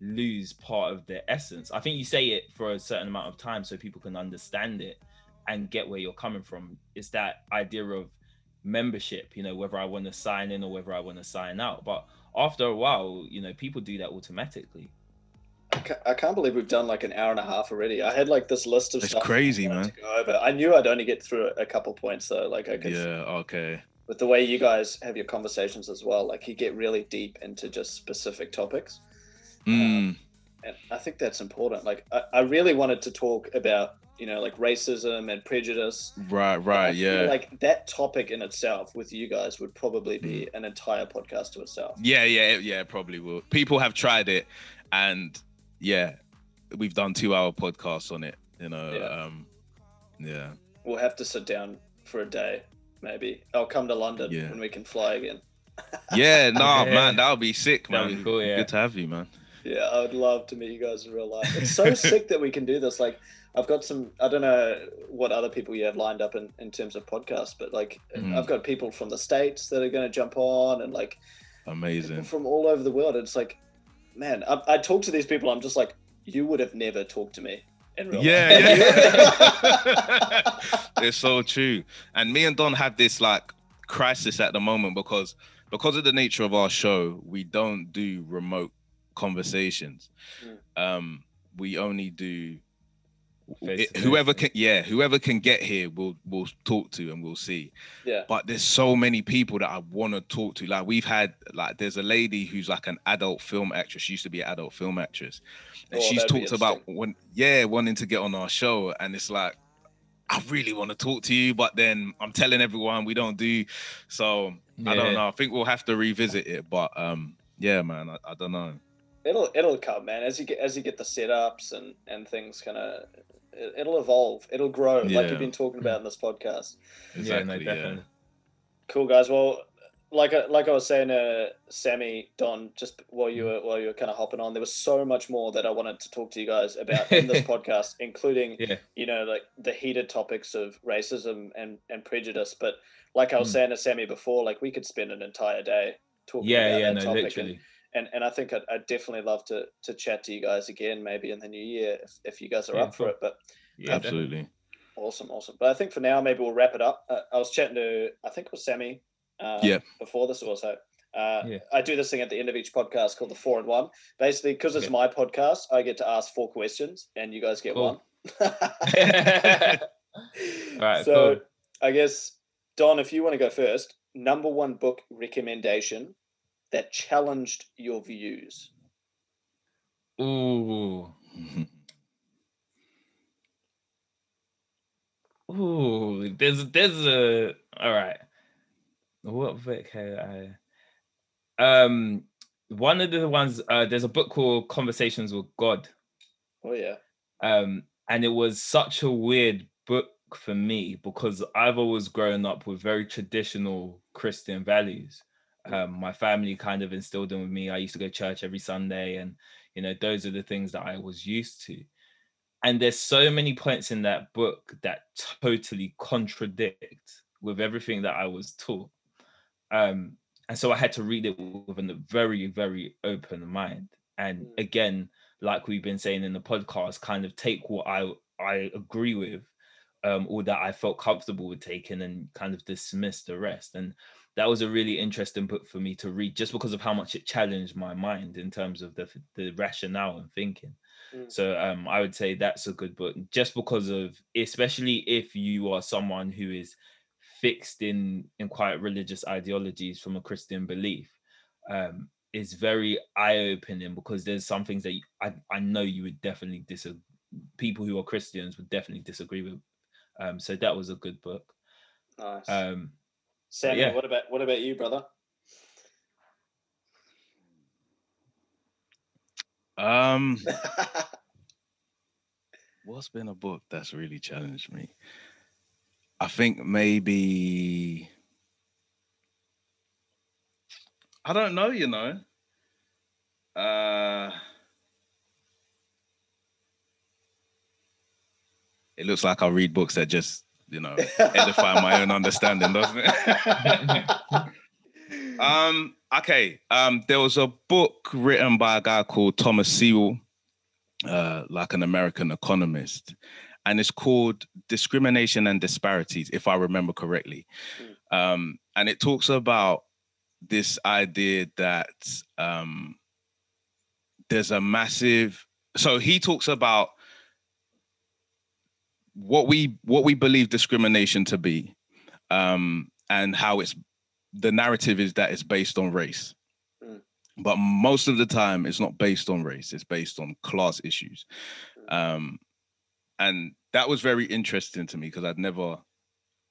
lose part of the essence. I think you say it for a certain amount of time so people can understand it and get where you're coming from. It's that idea of membership you know whether i want to sign in or whether i want to sign out. But after a while, you know, people do that automatically. I can't believe we've done like an hour and a half already. I had like this list of it's stuff. crazy, man. I knew I'd only get through a couple points though. Like I could. Yeah. Okay. With the way you guys have your conversations as well, like you get really deep into just specific topics. Mm. Um, and I think that's important. Like I, I really wanted to talk about you know like racism and prejudice right right yeah like that topic in itself with you guys would probably be mm. an entire podcast to itself yeah yeah yeah probably will people have tried it and yeah we've done two hour podcasts on it you know yeah. um yeah we'll have to sit down for a day maybe i'll come to london yeah. when we can fly again yeah no [LAUGHS] nah, yeah. man that would be sick man be cool, yeah. good to have you man yeah i would love to meet you guys in real life it's so [LAUGHS] sick that we can do this like I've got some. I don't know what other people you have lined up in, in terms of podcasts, but like mm. I've got people from the states that are going to jump on, and like amazing from all over the world. It's like, man, I, I talk to these people. I'm just like, you would have never talked to me in real Yeah, yeah. [LAUGHS] it's so true. And me and Don have this like crisis at the moment because because of the nature of our show, we don't do remote conversations. Mm. Um, we only do it- whoever can yeah whoever can get here we'll we'll talk to and we'll see. Yeah. but there's so many people that i want to talk to. Like we've had like there's a lady who's like an adult film actress. She used to be an adult film actress. And Oh, she's talked about interesting. when yeah wanting to get on our show. And it's like i really want to talk to you but then i'm telling everyone we don't do. So i don't know. I think we'll have to revisit it. But um yeah man i, I don't know It'll it'll come, man. As you get as you get the setups and and things kind of, it, it'll evolve. It'll grow, like you've been talking about in this podcast. Yeah, no, Exactly, definitely. Cool guys. Well, like I, like I was saying, uh, Sammy, Don, just while you were while you were kind of hopping on, there was so much more that I wanted to talk to you guys about [LAUGHS] in this podcast, including Yeah. you know like the heated topics of racism and and prejudice. But like I was Mm. saying to Sammy before, like we could spend an entire day talking Yeah, about yeah, that no, topic. literally. And, and and I think I'd, I'd definitely love to to chat to you guys again, maybe in the new year if, if you guys are Yeah, up for it. But Yeah, absolutely Awesome, awesome. But I think for now, maybe we'll wrap it up. Uh, I was chatting to, I think it was Sammy. Uh, Yeah. Before this also. Uh, Yeah. I do this thing at the end of each podcast called the four and one. Basically, because it's Okay. my podcast, I get to ask four questions, and you guys get Cool. one. [LAUGHS] [LAUGHS] Alright, so, cool. I guess Don, if you want to go first, number one book recommendation that challenged your views. Ooh, ooh. There's there's a all right. What book have I? Um, one of the ones. Uh, there's a book called Conversations with God. Oh yeah, um, and it was such a weird book for me because I've always grown up with very traditional Christian values. Um, my family kind of instilled them with me. I used to go to church every Sunday, and you know those are the things that I was used to. And there's so many points in that book that totally contradict with everything that I was taught. Um, and so I had to read it with a very, very open mind. And Mm. again, like we've been saying in the podcast, kind of take what I I agree with, um, or that I felt comfortable with taking, and kind of dismiss the rest. And that was a really interesting book for me to read, just because of how much it challenged my mind in terms of the the rationale and thinking. Mm. So um, I would say that's a good book, just because of, especially if you are someone who is fixed in in quite religious ideologies from a Christian belief. Um, is very eye-opening because there's some things that you, I, I know you would definitely disagree people who are christians would definitely disagree with um so that was a good book nice. um Sammy, yeah. what about what about you, brother? um [LAUGHS] what's been a book that's really challenged me? I think maybe I don't know, you know. Uh it looks like I read books that just, you know, edify my own understanding, doesn't it? [LAUGHS] um, okay. Um, there was a book written by a guy called Thomas Sowell, uh, like an American economist, and it's called Discrimination and Disparities, if I remember correctly. Um, and it talks about this idea that um, there's a massive. So he talks about what we what we believe discrimination to be, um, and how it's the narrative is that it's based on race. Mm. But most of the time, it's not based on race. It's based on class issues, um, and that was very interesting to me because I'd never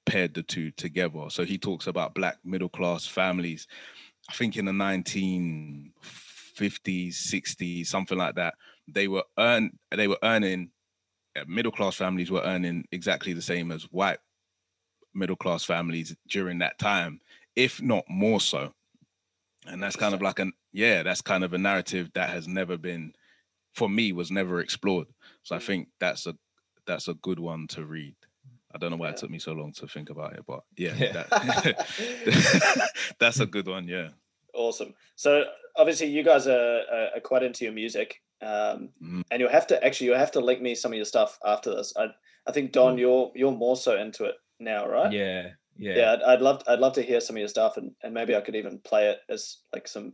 paired the two together. So he talks about black middle class families. I think in the 1950s, 60s, something like that. They were earn they were earning middle class families were earning exactly the same as white middle class families during that time, if not more so. And that's kind of like an yeah, that's kind of a narrative that has never been for me was never explored. So I Mm. think that's a that's a good one to read. I don't know why Yeah. it took me so long to think about it, but yeah, Yeah. that, [LAUGHS] [LAUGHS] that's a good one. Yeah. Awesome. So obviously, you guys are, are, are quite into your music. Um, Mm. and you'll have to actually you'll have to link me some of your stuff after this. I I think Don, Cool. you're you're more so into it now, right? Yeah, yeah. yeah I'd, I'd love I'd love to hear some of your stuff and, and maybe I could even play it as like some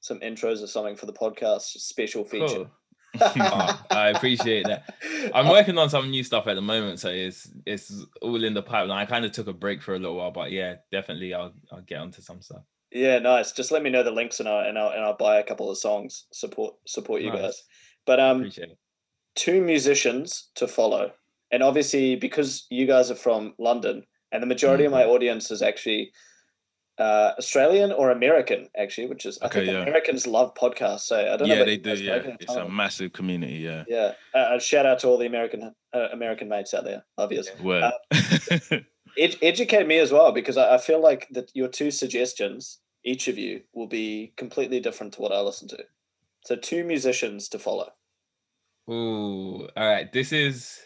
some intros or something for the podcast special feature. Cool. [LAUGHS] Oh, I appreciate that. I'm [LAUGHS] working on some new stuff at the moment, so it's it's all in the pipeline. I kind of took a break for a little while, but yeah, definitely I'll I'll get onto some stuff. Yeah, nice. Just let me know the links and I'll and I'll, and I'll buy a couple of songs support support you Nice. guys. But um, two musicians to follow, and obviously because you guys are from London, and the majority of Mm-hmm. my audience is actually uh, Australian or American, actually, which is I Okay, think yeah. Americans love podcasts. So I don't know. Yeah, they do. guys, but I Yeah, it's a massive community. Yeah. Yeah, uh, uh, shout out to all the American uh, American mates out there. Love yous. Well, [LAUGHS] Ed- educate me as well because I, I feel like that your two suggestions, each of you, will be completely different to what I listen to. So two musicians to follow. Ooh, all right. This is.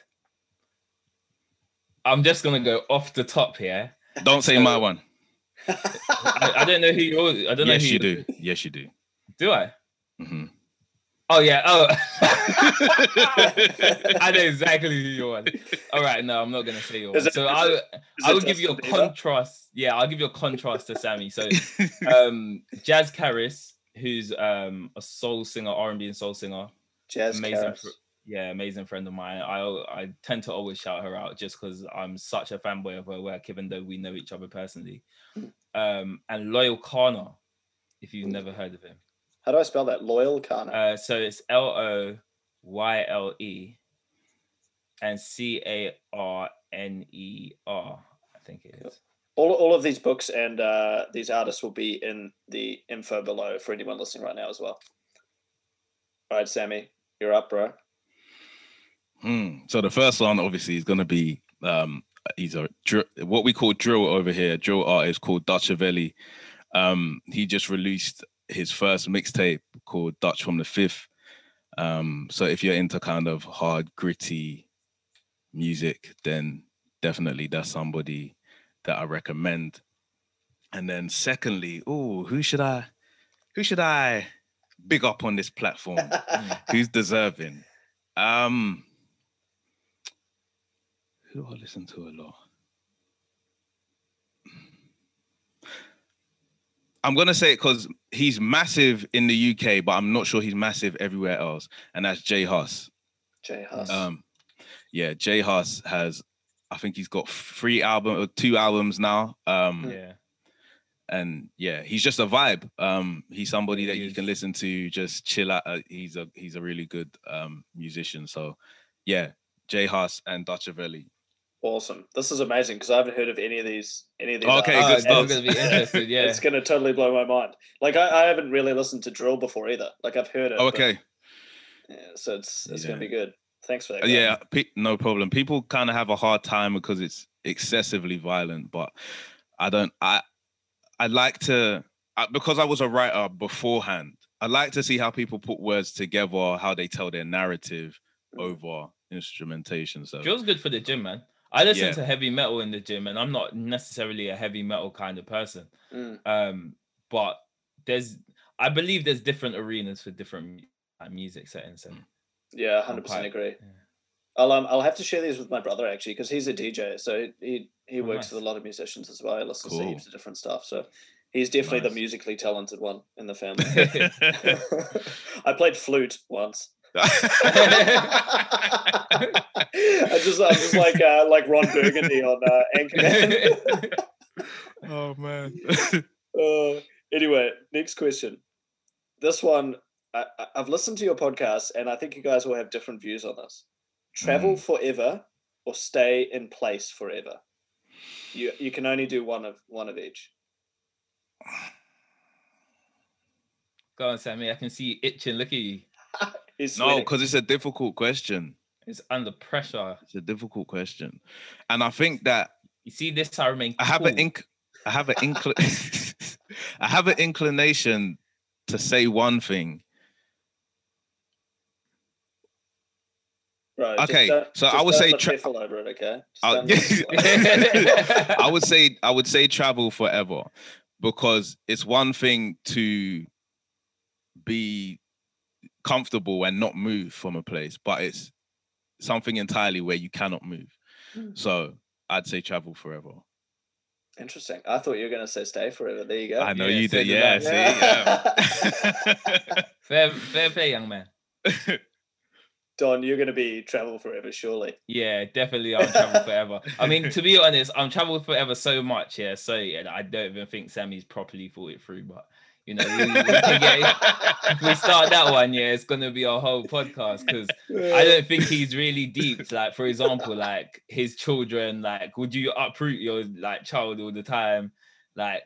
I'm just gonna go off the top here. don't say my one. I, I don't know who you. I don't know Yes, who you do. Yes, you do. Do I? Mm-hmm. Oh yeah. Oh, [LAUGHS] [LAUGHS] I know exactly who you are. All right. No, I'm not gonna say your Is one. it- So I, I will give you a contrast. Yeah, I'll give you a contrast to Sammy. So [LAUGHS] um Jaz Karis, who's um a soul singer, R&B and soul singer, Jaz amazing fr- yeah, amazing friend of mine. I I tend to always shout her out just because I'm such a fanboy of her work, even though we know each other personally. Um, and Loyle Carner, if you've never heard of him. How do I spell that? Loyle Carner. Uh, so it's L O Y L E and C A R N E R. I think it is. all, all of these books and uh, these artists will be in the info below for anyone listening right now as well. All right, Sammy, you're up, bro. Hmm. So the first one obviously is going to be um he's a what we call drill over here, drill artist called Dutchavelli. Um he just released his first mixtape called Dutch from the Fifth. Um so if you're into kind of hard gritty music then definitely that's somebody that I recommend. And then secondly, oh, who should I who should I big up on this platform? [LAUGHS] Who's deserving? Um who do I listen to a lot? I'm gonna say it because he's massive in the UK, but I'm not sure he's massive everywhere else, and that's J Hus. J Hus. Um, yeah, J Hus has, I think he's got three album or two albums now. Um, Yeah. and yeah, he's just a vibe. Um, he's somebody that you can listen to, just chill out. Uh, he's a he's a really good um musician. So yeah, J Hus and Dutchavelli. Awesome. This is amazing because I haven't heard of any of these. Any of these. Okay, Oh, good artists. this stuff. gonna be interesting. [LAUGHS] Yeah. It's gonna totally blow my mind. Like I, I haven't really listened to drill before either. Like I've heard it. Oh, but- okay. yeah, so it's it's Yeah. gonna be good. Thanks for that. Guy. Yeah, pe- no problem. People kind of have a hard time because it's excessively violent, but I don't. I I like to I, because I was a writer beforehand. I like to see how people put words together, how they tell their narrative Mm. over instrumentation. So Feels good for the gym, man. I listen Yeah. to heavy metal in the gym, and I'm not necessarily a heavy metal kind of person. Mm. Um, but there's, I believe there's different arenas for different uh, music settings, and Yeah, hundred percent agree. yeah. I'll um, I'll have to share these with my brother actually because he's a DJ, so he he Oh, works with a lot of musicians as well. He listens to heaps of different stuff. So he's definitely the musically talented one in the family. [LAUGHS] [LAUGHS] I played flute once. [LAUGHS] I just I'm just like uh, like Ron Burgundy on uh, Anchorman. [LAUGHS] oh man. [LAUGHS] Uh, anyway, next question. This one, I, I- I've listened to your podcast, and I think you guys will have different views on this. Travel forever or stay in place forever. You you can only do one of one of each. go on, Sammy. I can see you itching. Look at you. He's no, sweating. because it's a difficult question. It's under pressure. It's a difficult question, and I think that You see this? I remain. I have an cool. inc. I have an incl. [LAUGHS] I have an inclination to say one thing. right. okay, don't- so I would say look tra- over it. Okay. Just I'll- don't look careful. I would say I would say travel forever because it's one thing to be comfortable and not move from a place, but it's something entirely where you cannot move. Mm. So I'd say travel forever. Interesting. I thought you were going to say stay forever. There you go. I know Yeah, you did. did Yeah, see. Yeah. [LAUGHS] [LAUGHS] Fair, fair play, young man. [LAUGHS] Don, you're going to be travel forever, surely. Yeah, definitely. I'll travel forever. I mean, to be honest, I'm traveled forever so much. Yeah, so yeah, I don't even think Sammy's properly thought it through. But you know, we, we get if we start that one, yeah, it's gonna be a whole podcast because I don't think he's really deep. Like, for example, like his children, like, would you uproot your like child all the time? Like,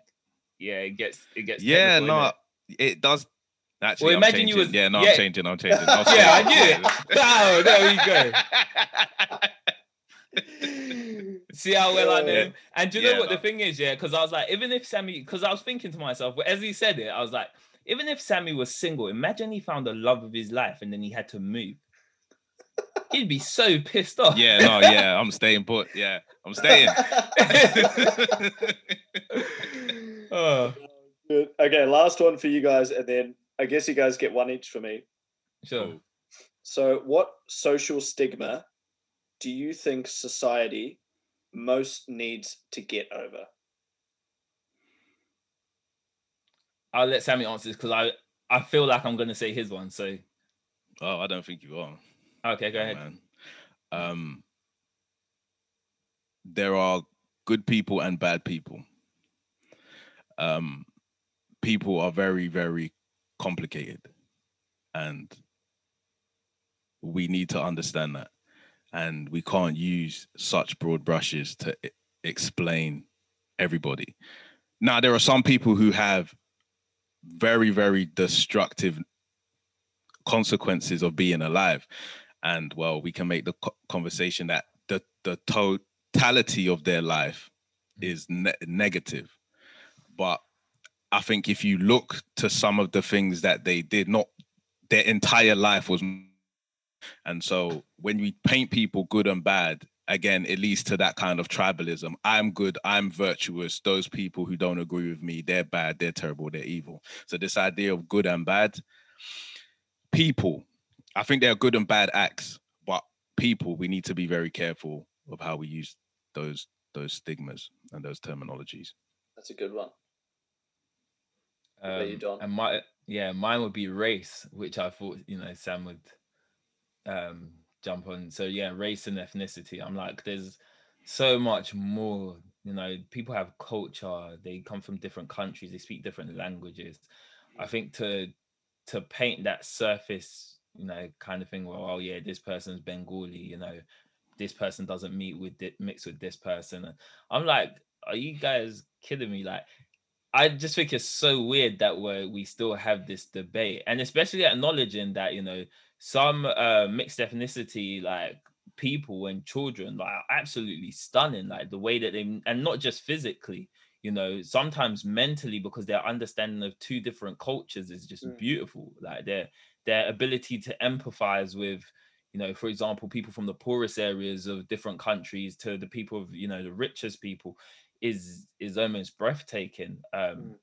yeah, it gets it gets yeah, no, innit? it does. Actually, Well, I'm imagine you changing. was- yeah, no, yeah. I'm changing. I'm changing. I'll [LAUGHS] Yeah, I knew it. Oh, there we go. [LAUGHS] [LAUGHS] See how well I Yeah. know. And do you know Yeah, what the thing is? Yeah, because I was like, even if Sammy, because I was thinking to myself, as he said it, I was like, even if Sammy was single, imagine he found the love of his life and then he had to move. He'd be so pissed off. yeah, no, yeah, I'm staying put. Yeah, I'm staying. [LAUGHS] [LAUGHS] oh, Good. okay, last one for you guys, and then I guess you guys get one each for me. sure. So, what social stigma do you think society most needs to get over? I'll let Sammy answer this because I, I feel like I'm gonna say his one. So Oh, I don't think you are. okay, go ahead. man. Um, there are good people and bad people. Um, people are very, very complicated, and we need to understand that. And we can't use such broad brushes to explain everybody. Now, there are some people who have very, very destructive consequences of being alive. And well we can make the co- conversation that the the totality of their life mm. is ne- negative. But i think if you look to some of the things that they did not their entire life was and so when we paint people good and bad again it leads to that kind of tribalism i'm good i'm virtuous those people who don't agree with me they're bad they're terrible they're evil so this idea of good and bad people i think there are good and bad acts but people we need to be very careful of how we use those those stigmas and those terminologies That's a good one. about you, Um, Don? and my yeah, mine would be race, which I thought you know Sam would um jump on. So yeah, race and ethnicity. I'm like, there's so much more. You know, people have culture. They come from different countries. They speak different languages. I think to to paint that surface, you know, kind of thing. Well, oh yeah, this person's Bengali. You know, this person doesn't meet with mix with this person. And I'm like, are you guys kidding me? Like, I just think it's so weird that we we still have this debate, and especially acknowledging that you know some uh, mixed ethnicity like people and children like are absolutely stunning, like the way that they and not just physically, you know, sometimes mentally because their understanding of two different cultures is just Mm. beautiful. Like their their ability to empathize with you know for example people from the poorest areas of different countries to the people of you know the richest people is is almost breathtaking um Mm.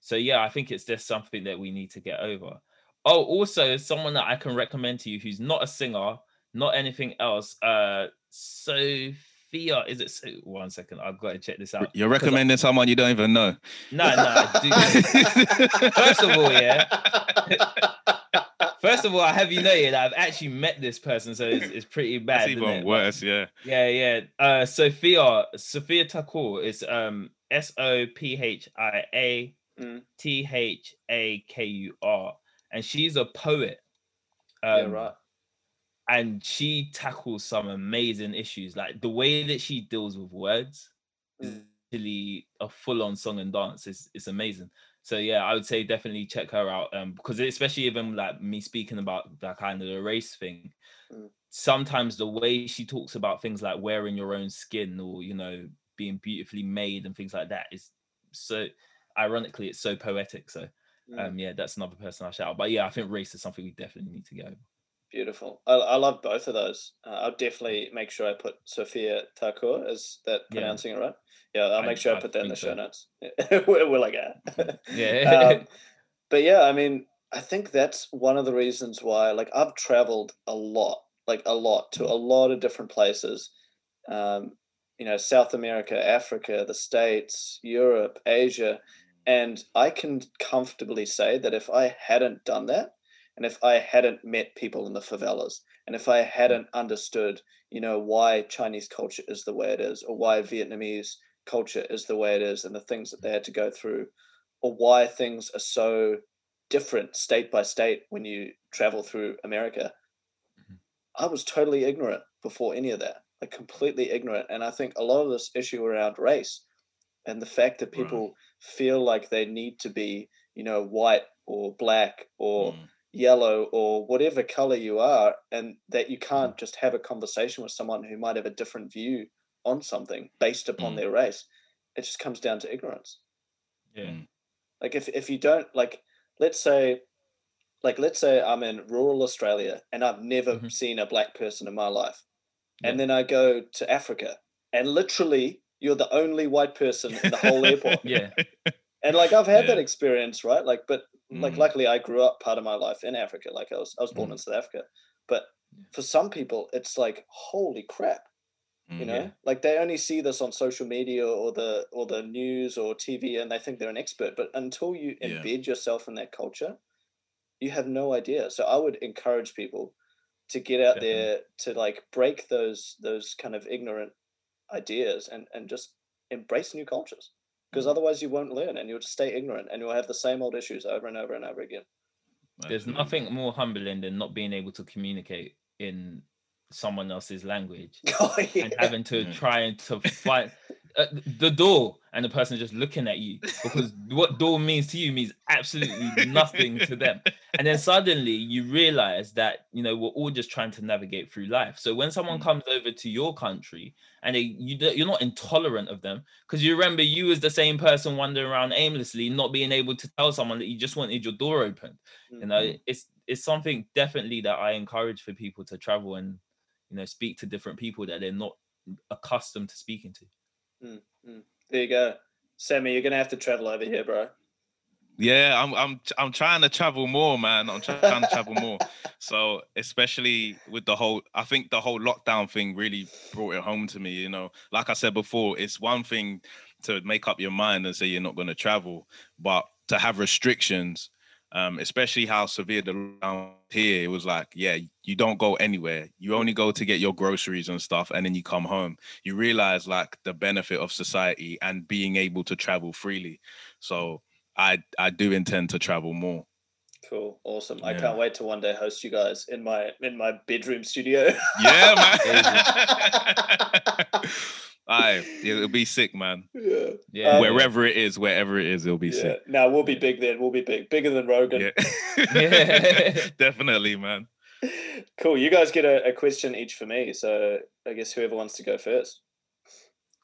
so yeah i think it's just something that we need to get over oh also someone that i can recommend to you who's not a singer not anything else uh sophia is it so one second i've got to check this out you're recommending someone you don't even know no no I [LAUGHS] First of all, yeah. First of all, I have you know that I've actually met this person, so it's, it's pretty bad. that's even it? Worse yeah Yeah, yeah. Uh, Sophia, Sophia Thakur is um S O P H I A. T H A K U R, and she's a poet. yeah, Um, right. And she tackles some amazing issues, like the way that she deals with words. is Mm. Really, a full-on song and dance is it's amazing. So yeah, I would say definitely check her out. Um, because especially even like me speaking about that kind of the race thing, Mm. sometimes the way she talks about things like wearing your own skin or you know being beautifully made and things like that is so ironically it's so poetic. So Mm. um yeah, that's another person I shout out. But yeah, I think race is something we definitely need to go. Beautiful. I, I love both of those. Uh, I'll definitely make sure I put Sophia Thakur. Is that Yeah. pronouncing it right? Yeah, I'll I- make sure I, I put that in the think show notes. [LAUGHS] we're, we're like, ah. Yeah. [LAUGHS] um, [LAUGHS] but yeah, I mean, I think that's one of the reasons why, like, I've traveled a lot, like a lot to a lot of different places. Um, you know, South America, Africa, the States, Europe, Asia. And I can comfortably say that if I hadn't done that, and if I hadn't met people in the favelas, and if I hadn't understood, you know, why Chinese culture is the way it is, or why Vietnamese culture is the way it is, and the things that they had to go through, or why things are so different state by state when you travel through America, mm-hmm. I was totally ignorant before any of that, like completely ignorant. And I think a lot of this issue around race and the fact that people right. Feel like they need to be, you know, white or black or mm. yellow or whatever color you are, and that you can't mm. just have a conversation with someone who might have a different view on something based upon mm. their race. It just comes down to ignorance. Yeah. Mm. Like if if you don't like, let's say, like let's say I'm in rural Australia and I've never mm-hmm. seen a black person in my life, yeah. and then I go to Africa and literally you're the only white person in the whole [LAUGHS] airport. Yeah. And like I've had yeah. that experience, right? Like, but mm. like luckily I grew up part of my life in Africa. Like I was I was born mm. in South Africa. But for some people, it's like, holy crap you mm, know yeah. like they only see this on social media or the or the news or tv and they think they're an expert but until you embed yourself in that culture you have no idea so i would encourage people to get out Definitely. there to like break those those kind of ignorant ideas and and just embrace new cultures because mm-hmm. otherwise you won't learn and you'll just stay ignorant and you'll have the same old issues over and over and over again there's nothing more humbling than not being able to communicate in someone else's language [LAUGHS] oh, yeah. and having to try and to find uh, the door and the person just looking at you because what door means to you means absolutely [LAUGHS] nothing to them and then suddenly you realize that you know we're all just trying to navigate through life so when someone mm. comes over to your country and they, you you're not intolerant of them because you remember you as the same person wandering around aimlessly not being able to tell someone that you just wanted your door open mm-hmm. you know mm-hmm. it's it's something definitely that i encourage for people to travel and you know speak to different people that they're not accustomed to speaking to mm, mm. there you go. Sammy you're gonna have to travel over here bro. Yeah i'm i'm i'm trying to travel more man. I'm trying to travel more. [LAUGHS] So especially with the whole i think the whole lockdown thing really brought it home to me you know. Like i said before it's one thing to make up your mind and say you're not going to travel but to have restrictions um, especially how severe the lockdown here. It was like, yeah, you don't go anywhere. You only go to get your groceries and stuff, and then you come home. You realize like the benefit of society and being able to travel freely. So I I do intend to travel more. Cool, awesome! Yeah. I can't wait to one day host you guys in my in my bedroom studio. Yeah, man. [LAUGHS] [LAUGHS] Aye, it'll be sick, man. Yeah, yeah. Um, Wherever it is, wherever it is, it'll be yeah. sick. Now we'll be big then. We'll be big, bigger than Rogan. Yeah, [LAUGHS] [LAUGHS] definitely, man. Cool. You guys get a, a, question each for me. So I guess whoever wants to go first.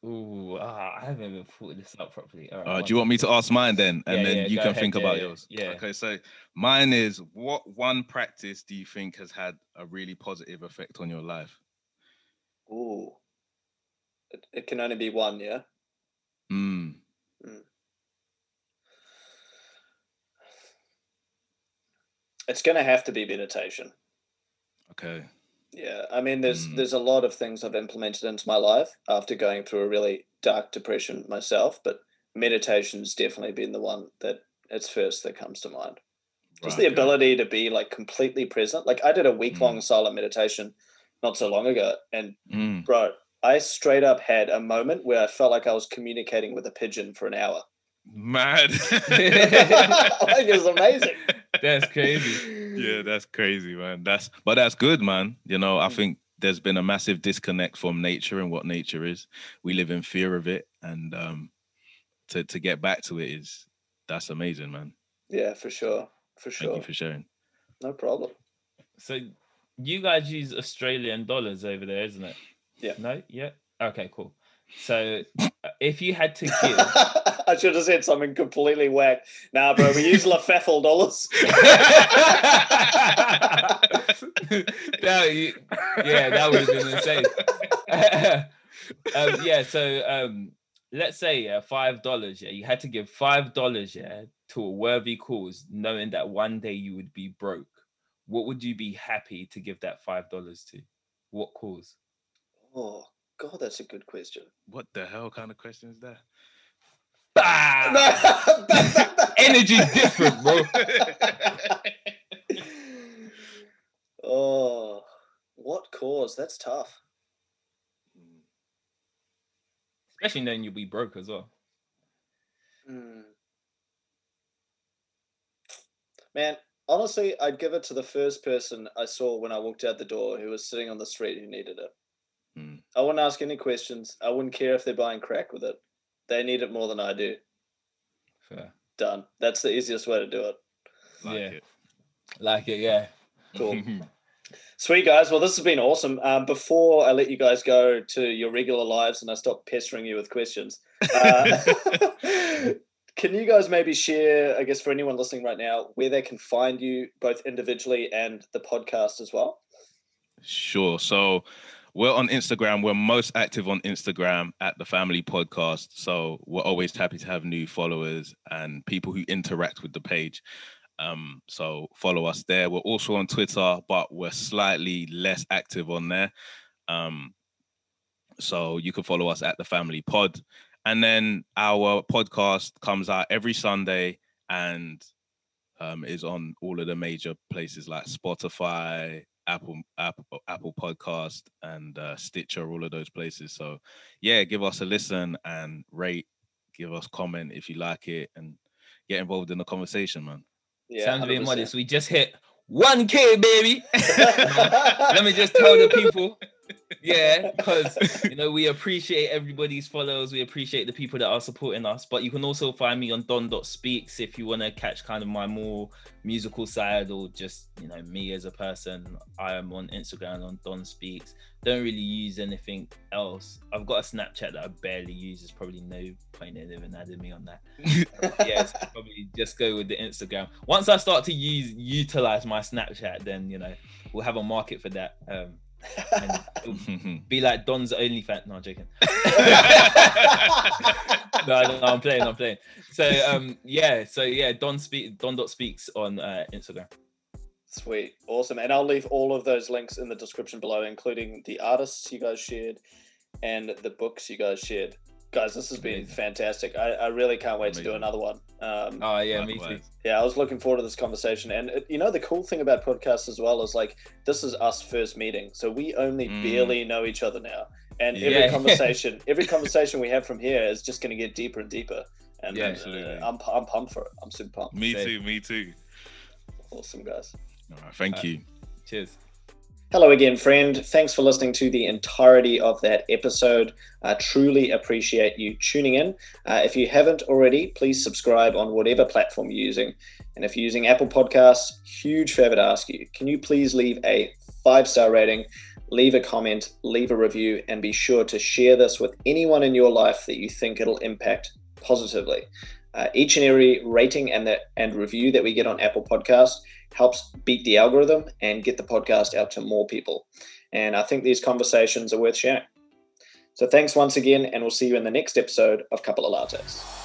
Ooh, ah, I haven't even thought this up properly. All right, uh, do you want me to ask mine then, and yeah, then you can ahead, think about yours? Yeah. Okay, so mine is: what one practice do you think has had a really positive effect on your life? Ooh. It, it can only be one, yeah. Mm. Mm. It's going to have to be meditation. Okay. Yeah, I mean, there's mm. there's a lot of things I've implemented into my life after going through a really dark depression myself, but meditation's definitely been the one that it's first that comes to mind. Just right, the ability to be like completely present. Like I did a week long mm. silent meditation not so long ago, and mm. bro, I straight up had a moment where I felt like I was communicating with a pigeon for an hour. Mad. [LAUGHS] like it was amazing. That's crazy. Yeah, that's crazy, man. That's but that's good, man. You know, I mm. think there's been a massive disconnect from nature and what nature is. We live in fear of it, and um, to to get back to it is that's amazing, man. Yeah, for sure, for sure. Thank you for sharing. No problem. So, you guys use Australian dollars over there, isn't it? Yeah. No. Yeah. Okay. Cool. So, uh, if you had to [LAUGHS] give, I should have said something completely whack. Nah, bro, we use LaFeffel dollars. [LAUGHS] [LAUGHS] that, yeah, that would have been insane. um, yeah, so um, let's say yeah, five dollars. Yeah, you had to give five dollars. Yeah, to a worthy cause, knowing that one day you would be broke, what would you be happy to give that five dollars to? What cause? Oh God, that's a good question. What the hell kind of question is that? [LAUGHS] Bah! Energy different, bro. [LAUGHS] oh, what cause? That's tough. Especially knowing you'll be broke as well. Hmm. Man, honestly, I'd give it to the first person I saw when I walked out the door who was sitting on the street who needed it. Hmm. I wouldn't ask any questions. I wouldn't care if they're buying crack with it. They need it more than I do. Fair. Done. That's the easiest way to do it. Like Yeah. it. Like it, yeah. Cool. [LAUGHS] Sweet guys. Well, this has been awesome. Um, before I let you guys go to your regular lives and I stop pestering you with questions, uh, [LAUGHS] can you guys maybe share, I guess, for anyone listening right now, where they can find you both individually and the podcast as well? Sure. So we're on Instagram. We're most active on Instagram at the Family Podcast. So we're always happy to have new followers and people who interact with the page. Um, so follow us there. We're also on Twitter, but we're slightly less active on there. Um, so you can follow us at the Family Pod. And then our podcast comes out every Sunday and um, is on all of the major places like Spotify, Apple, Apple, Apple Podcast, and uh, Stitcher, all of those places. So, yeah, give us a listen and rate. Give us comment if you like it, and get involved in the conversation, man. Yeah, Sounds a bit 100%. modest. We just hit 1K, baby. [LAUGHS] Let me just tell the people. Yeah, [LAUGHS] because you know we appreciate everybody's follows. We appreciate the people that are supporting us. But you can also find me on Don Speaks if you want to catch kind of my more musical side or just you know me as a person. I am on Instagram on Don Speaks. Don't really use anything else. I've got a Snapchat that I barely use. There's probably no point in even adding me on that. yeah, so [LAUGHS] probably just go with the Instagram. Once I start to use utilize my Snapchat, then you know we'll have a market for that. Um, [LAUGHS] be like Don's OnlyFans. No, I'm joking. [LAUGHS] [LAUGHS] no, no, I'm playing. I'm playing. So um, yeah, so yeah, Don speak Don dot speaks on uh, Instagram. Sweet, awesome, and I'll leave all of those links in the description below, including the artists you guys shared and the books you guys shared. Guys, this has been Amazing. fantastic. I, I really can't wait to do another one. Um, Oh yeah, me too. Yeah, I was looking forward to this conversation, and uh, you know the cool thing about podcasts as well is like this is us first meeting, so we only Mm. barely know each other now, and Yeah. every [LAUGHS] conversation, every conversation we have from here is just going to get deeper and deeper. And Yeah, uh, absolutely. I'm I'm pumped for it. I'm super pumped. me Same. too. Me too. Awesome, guys. All right, thank Uh, you. Cheers. Hello again, friend. Thanks for listening to the entirety of that episode. I truly appreciate you tuning in. Uh, if you haven't already, please subscribe on whatever platform you're using. And if you're using Apple Podcasts, huge favor to ask you can you please leave a five star rating, leave a comment, leave a review, and be sure to share this with anyone in your life that you think it'll impact positively. Uh, each and every rating and, the, and review that we get on Apple Podcasts helps beat the algorithm and get the podcast out to more people. And I think these conversations are worth sharing. So thanks once again, and we'll see you in the next episode of Couple of Lattes.